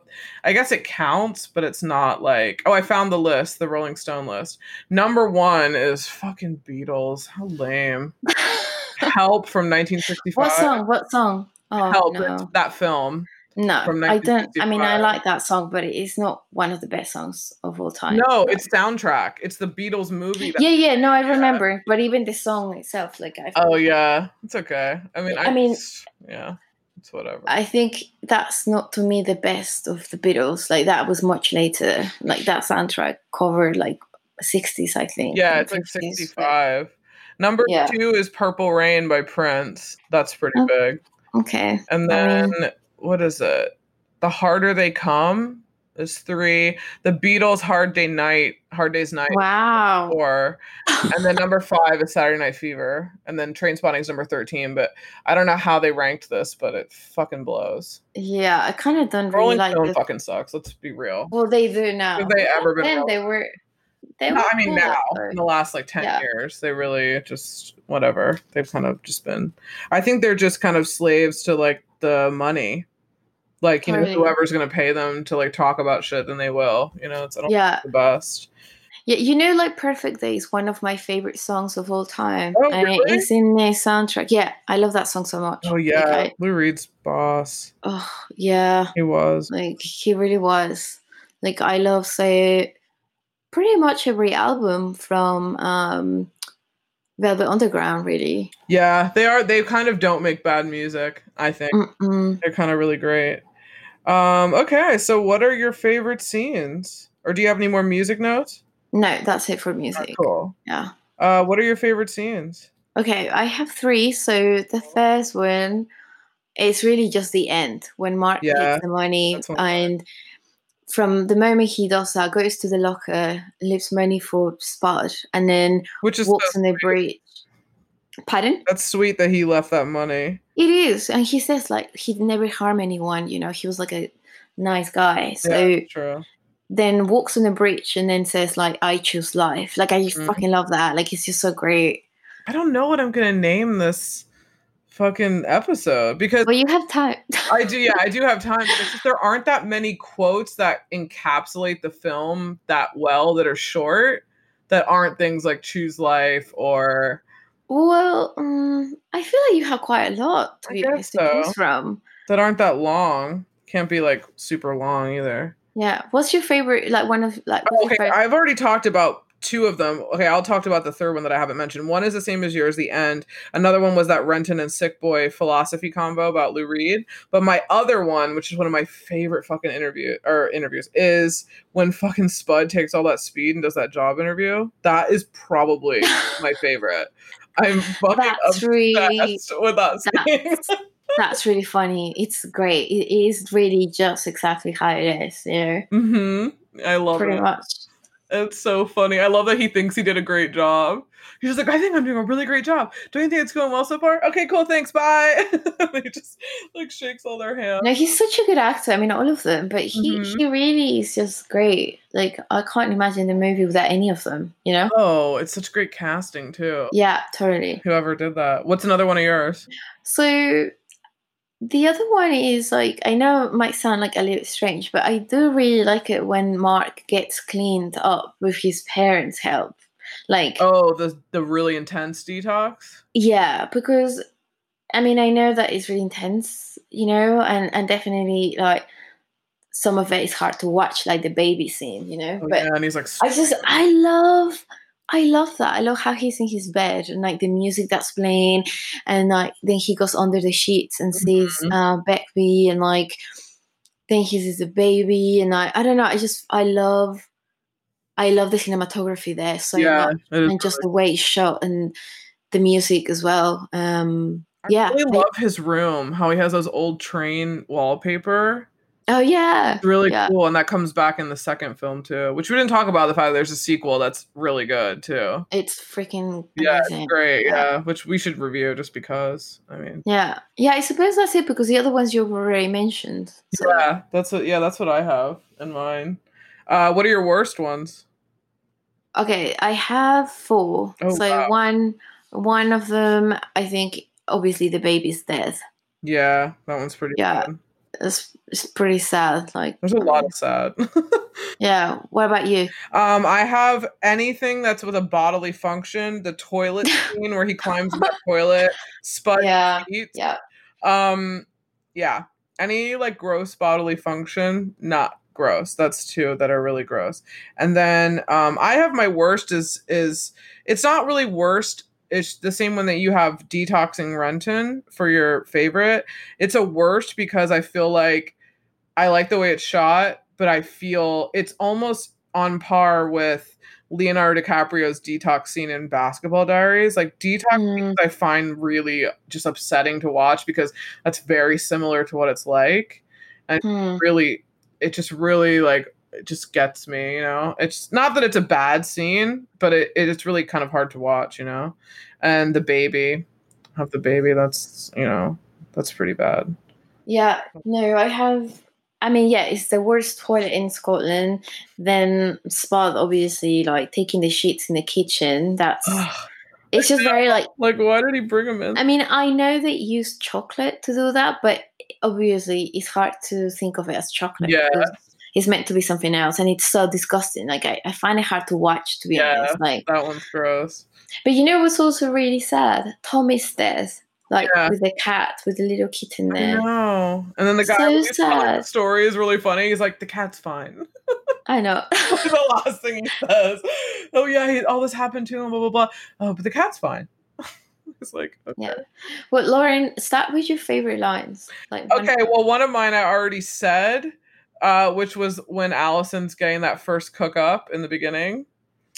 I guess it counts, but it's not like. Oh, I found the list, the Rolling Stone list. Number one is fucking Beatles. How lame. Help from 1965. what song? What song? Oh Help. no, That film. No, I don't. I mean, I like that song, but it is not one of the best songs of all time. No, Like- it's soundtrack. It's the Beatles movie. That, yeah, yeah. No, I remember, but even the song itself, like I, Oh yeah, it's okay. I mean, I, I mean- yeah, it's whatever. I think that's not to me the best of the Beatles. Like that was much later. Like that soundtrack covered like sixties, I think. yeah, it's like 50s, but- sixty-five. Number Yeah. two is "Purple Rain" by Prince. That's pretty Oh, big. Okay. And I then mean- what is it? "The Harder They Come" is three. The Beatles, Hard Day Night, Hard Day's Night, Wow. four, and then number five is Saturday Night Fever, and then Trainspotting's number thirteen. But I don't know how they ranked this, but it fucking blows. Yeah, I kind of don't really like Stone fucking sucks. Let's be real. Well, they do now. Have they ever been? Then they were. They No, I mean now in the last like 10 Yeah. years they really just whatever they've kind of just been i think they're just kind of slaves to like the money like you know whoever's gonna pay them to like talk about shit then they will you know it's I don't Yeah, the best yeah. You know, like "Perfect Day" is one of my favorite songs of all time, Oh, and really? it's in the soundtrack. Yeah, I love that song so much. oh Like, yeah I- lou reed's boss oh yeah, he was like he really was. Like I love say pretty much every album from um Velvet Underground. Really, yeah they are they kind of don't make bad music i think Mm-mm. they're kind of really great um okay so what are your favorite scenes or do you have any more music notes no, that's it for Oh, music. cool Yeah. uh what are your favorite scenes Okay, I have three. So the first one is really just the end when Mark Yeah, gets the money that's one of mine. and from the moment he does that, goes to the locker, leaves money for Spud, and then which is walks so in the sweet. Pardon? That's sweet that he left that money. It is, and he says like he'd never harm anyone. You know, he was like a nice guy. So yeah, true. then walks on the bridge and then says like, "I choose life." Like I just Mhm. fucking love that. Like it's just so great. I don't know what I'm gonna name this fucking episode because Well you have time. I do. Yeah, I do have time. But just there aren't that many quotes that encapsulate the film that well that are short. That aren't things like "choose life" or Well, um, I feel like you have quite a lot to I be guess honest choose so. from. that aren't that long. Can't be like super long either. Yeah. What's your favorite? Like one of like. Oh, okay, favorite- I've already talked about two of them. Okay, I'll talk about the third one that I haven't mentioned. One is the same as yours, the end. Another one was that Renton and Sick Boy philosophy combo about Lou Reed. But my other one, which is one of my favorite fucking interview or interviews, is when fucking Spud takes all that speed and does that job interview. That is probably my favorite. I'm fucking That's really with that that's, that's really funny. It's great. It is really just exactly how it is. You know, hmm I love pretty it. Pretty much. It's so funny. I love that he thinks he did a great job. He's just like, I think I'm doing a really great job. Don't you think it's going well so far? Okay, cool, thanks, bye. he just like shakes all their hands. No, he's such a good actor. I mean, all of them, but he Mhm. he really is just great. Like I can't imagine the movie without any of them. You know? Oh, it's such great casting too. Yeah, totally. Whoever did that. What's another one of yours? So the other one is like I know it might sound like a little strange, but I do really like it when Mark gets cleaned up with his parents' help. Like Oh, the the really intense detox. yeah, because I mean I know that it's really intense, you know, and and definitely like some of it is hard to watch, like the baby scene, you know. Oh, but yeah, and he's like, I just I love I love that. I love how he's in his bed and like the music that's playing and like then he goes under the sheets and sees Mhm. uh Begbie and like then he sees a baby and I I don't know, I just I love I love the cinematography there so yeah, and just the way it's shot and the music as well. Um I yeah. really I- love his room. How he has those old train wallpaper. Oh yeah. It's really Yeah. cool, and that comes back in the second film too. Which we didn't talk about the fact that there's a sequel that's really good too. It's freaking Yeah, it's great. Yeah. Yeah. which we should review just because. I mean, Yeah. Yeah, I suppose that's it because the other ones you've already mentioned. So. yeah, that's what. Yeah, that's what I have in mind. Uh, what are your worst ones? Okay, I have four. Oh, so wow. one one of them I think obviously the baby's death. Yeah, that one's pretty. Yeah. Good. It's, it's pretty sad. Like There's a lot of sad. Yeah. What about you? um, I have anything that's with a bodily function. The toilet scene where he climbs in the toilet, spud Yeah. eats. Yeah. Um, yeah. Any like gross bodily function, not gross. That's two that are really gross. And then um I have my worst is is it's not really worst. It's the same one that you have detoxing Renton for your favorite. It's a worst because I feel like I like the way it's shot, but I feel it's almost on par with Leonardo DiCaprio's detox scene in Basketball Diaries. Like detox Mm. scenes I find really just upsetting to watch because that's very similar to what it's like. Hmm. Really it just really like it just gets me, you know. It's not that it's a bad scene, but it, it's really kind of hard to watch, you know. And the baby, have the baby, that's you know, that's pretty bad. Yeah, no, I have. I mean, yeah, it's the worst toilet in Scotland. Then Spud, obviously, like taking the sheets in the kitchen. That's it's just very like like why did he bring him in? I mean, I know they use chocolate to do that, but obviously, it's hard to think of it as chocolate. Yeah. It's meant to be something else, and it's so disgusting. Like I, I find it hard to watch, to be Yeah. honest. Like, that one's gross. but you know what's also really sad? Tommy's death, like Yeah. with the cat, with the little kitten there. know. And then the guy So who's telling the sad. story is really funny. He's like, the cat's fine. I know. the last thing he says. Oh yeah, he, all this happened to him. Blah blah blah. Oh, but the cat's fine. it's like okay. Yeah. Well, Lauren, start with your favorite lines. Like one- Okay, well, one of mine I already said, uh, which was when Allison's getting that first cook up in the beginning.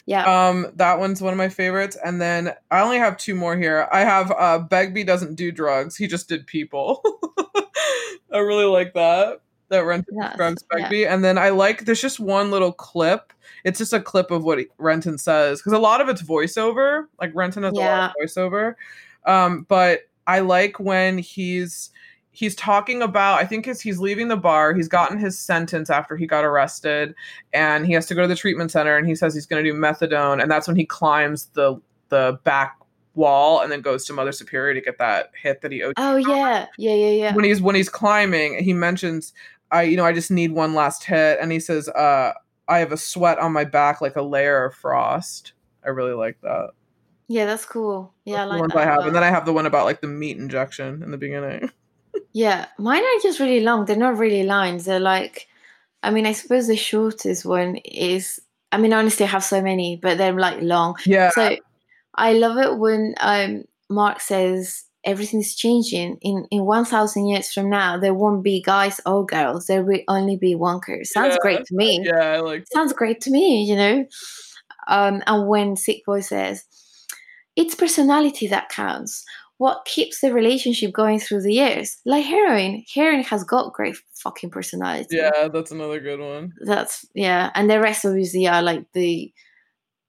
yeah, Um, that one's one of my favorites. And then I only have two more here. I have uh, Begbie doesn't do drugs; he just did people. I really like that. That Renton Yes, drugs yeah. Begbie, and then I like there's just one little clip. It's just a clip of what Renton says because a lot of it's voiceover. Like Renton has a lot of voiceover. Um, but I like when he's he's talking about i think as he's leaving the bar he's gotten his sentence after he got arrested and he has to go to the treatment center and he says he's going to do methadone and that's when he climbs the the back wall and then goes to mother superior to get that hit that he owed oh yeah, yeah, yeah, yeah. when he's when he's climbing he mentions i you know i just need one last hit and he says uh i have a sweat on my back like a layer of frost i really like that Yeah, that's cool. Yeah, I That's the like ones that. i have and then i have the one about like the meat injection in the beginning Yeah, mine are just really long. They're not really lines. They're like, I mean, I suppose the shortest one is. I mean, honestly, I have so many, but they're like long. yeah So I love it when um, Mark says everything's changing. In in one thousand years from now, there won't be guys or girls. There will only be wonkers. Sounds Yeah, great to me. yeah i like Sounds great to me. You know. Um, and when Sick Boy says, "It's personality that counts." What keeps the relationship going through the years? Like heroin. Heroin has got great fucking personality. Yeah, that's another good one. That's yeah, and the rest obviously are like the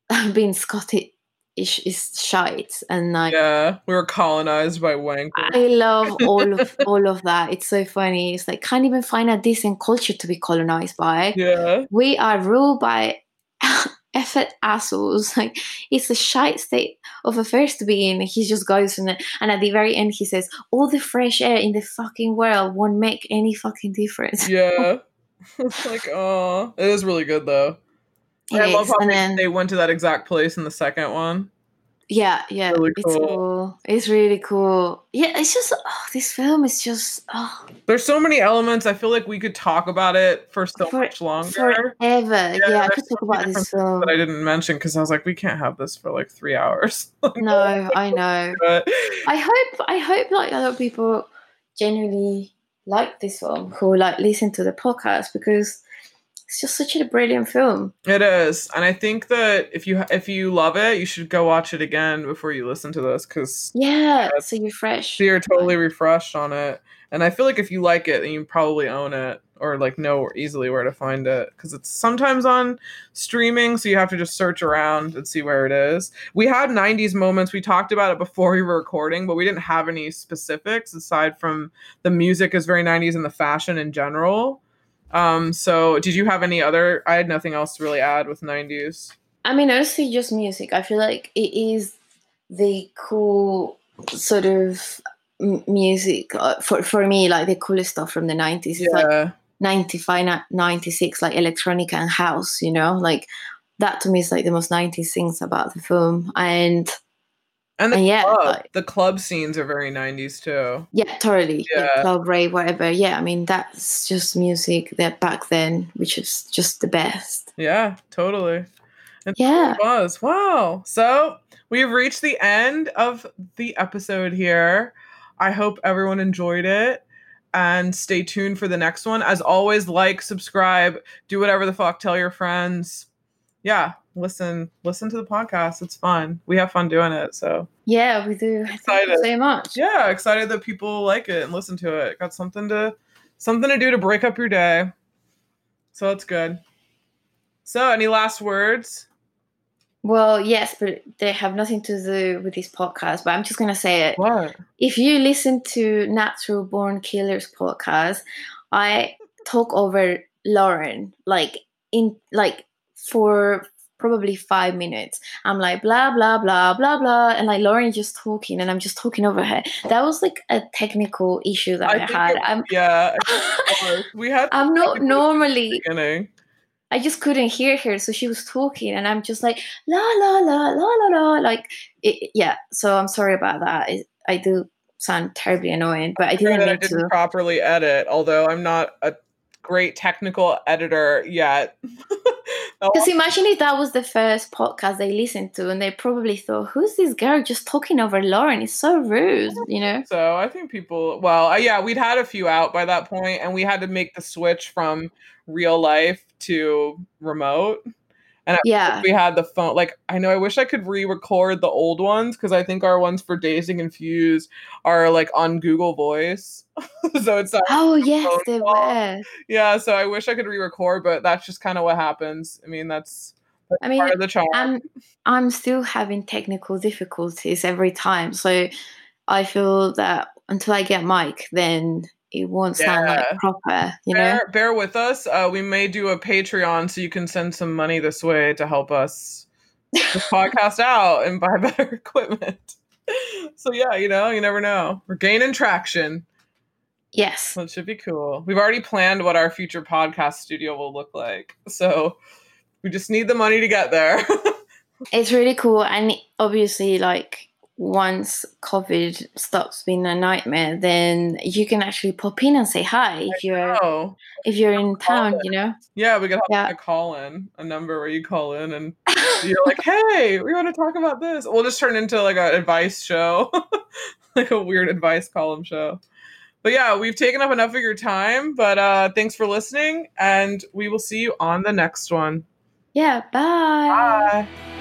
being Scottish is shite, and like Yeah, we were colonized by wankers. I love all of all of that. It's so funny. It's like can't even find a decent culture to be colonized by. yeah, We are ruled by effort assholes. Like it's a shite state of affairs to be in. He just goes and and at the very end he says, "All the fresh air in the fucking world won't make any fucking difference." yeah. it's like, oh, it is really good though. It I love how and they, then they went to that exact place in the second one. Yeah, yeah, really it's cool. cool. It's really cool. Yeah, it's just oh, this film is just oh, There's so many elements. I feel like we could talk about it for so For- much longer. forever. Yeah, I could talk about this film. that I didn't mention because I was like, we can't have this for like three hours. No, I know. but I hope I hope like a lot of people genuinely like this film who like listen to the podcast because it's just such a brilliant film. it is, and I think that if you if you love it, you should go watch it again before you listen to this because Yeah, so you're fresh. So you're totally refreshed on it. And I feel like if you like it, then you probably own it or like know easily where to find it because it's sometimes on streaming, so you have to just search around and see where it is. We had 90s moments. We talked about it before we were recording, but we didn't have any specifics aside from the music is very 90s and the fashion in general. Um, so did you have any other? I had nothing else to really add with 90s. I mean, honestly, just music. I feel like it is the cool sort of m- music uh, for for me, like the coolest stuff from the nineties. It's like Yeah. 95, 96, like electronica and house. You know, like that to me is like the most nineties things about the film. And And the And yeah, club, like- the club scenes are very 90s too. yeah, totally. Yeah. Yeah. club rave, whatever. Yeah, I mean that's just music that back then, which is just the best. Yeah, totally. It Yeah. was. Wow. So we've reached the end of the episode here. I hope everyone enjoyed it. And stay tuned for the next one. As always, like, subscribe, do whatever the fuck, tell your friends. Yeah, listen, listen to the podcast. It's fun. We have fun doing it. So Yeah, we do. Excited. so much. yeah, excited that people like it and listen to it. Got something to something to do to break up your day. So that's good. So, any last words? Well, yes, but they have nothing to do with this podcast. But I'm just gonna say it. What? If you listen to Natural Born Killers podcast, I talk over Lauren like in like for probably five minutes. I'm like blah blah blah blah blah, and like Lauren just talking, and I'm just talking over her. That was like a technical issue that I, think had. it- I'm yeah, we had. I'm not normally beginning. I just couldn't hear her, so she was talking, and I'm just like la la la la la la, like it, yeah. So I'm sorry about that. I, I do sound terribly annoying, but I didn't I didn't to. properly edit, although I'm not a great technical editor yet. Because imagine if that was the first podcast they listened to, and they probably thought, "Who's this girl just talking over Lauren? It's so rude," you know. so I think people, well, uh, yeah, we'd had a few out by that point, and we had to make the switch from real life to remote. And Yeah. we had the phone. Like, I know I wish I could re-record the old ones because I think our ones for Dazed and Confused are like on Google Voice. so it's not Oh yes, they call. were. yeah. So I wish I could re-record, but that's just kind of what happens. I mean, that's, that's I mean, part of the charm. I'm I'm still having technical difficulties every time, so I feel that until I get Mike, then it won't sound Yeah. like proper, you know. bear, bear with us. Uh, we may do a Patreon so you can send some money this way to help us podcast out and buy better equipment. So yeah, you know, you never know. We're gaining traction. Yes. It should be cool. We've already planned what our future podcast studio will look like. So we just need the money to get there. it's really cool and obviously like once covid stops being a nightmare then you can actually pop in and say hi if you're if you're in town it. you know yeah, we can have Yeah. a call in, a number where you call in and you're like, hey, we want to talk about this. We'll just turn into like an advice show, like a weird advice column show. But yeah, we've taken up enough of your time. But uh, thanks for listening, and we will see you on the next one. yeah bye Bye.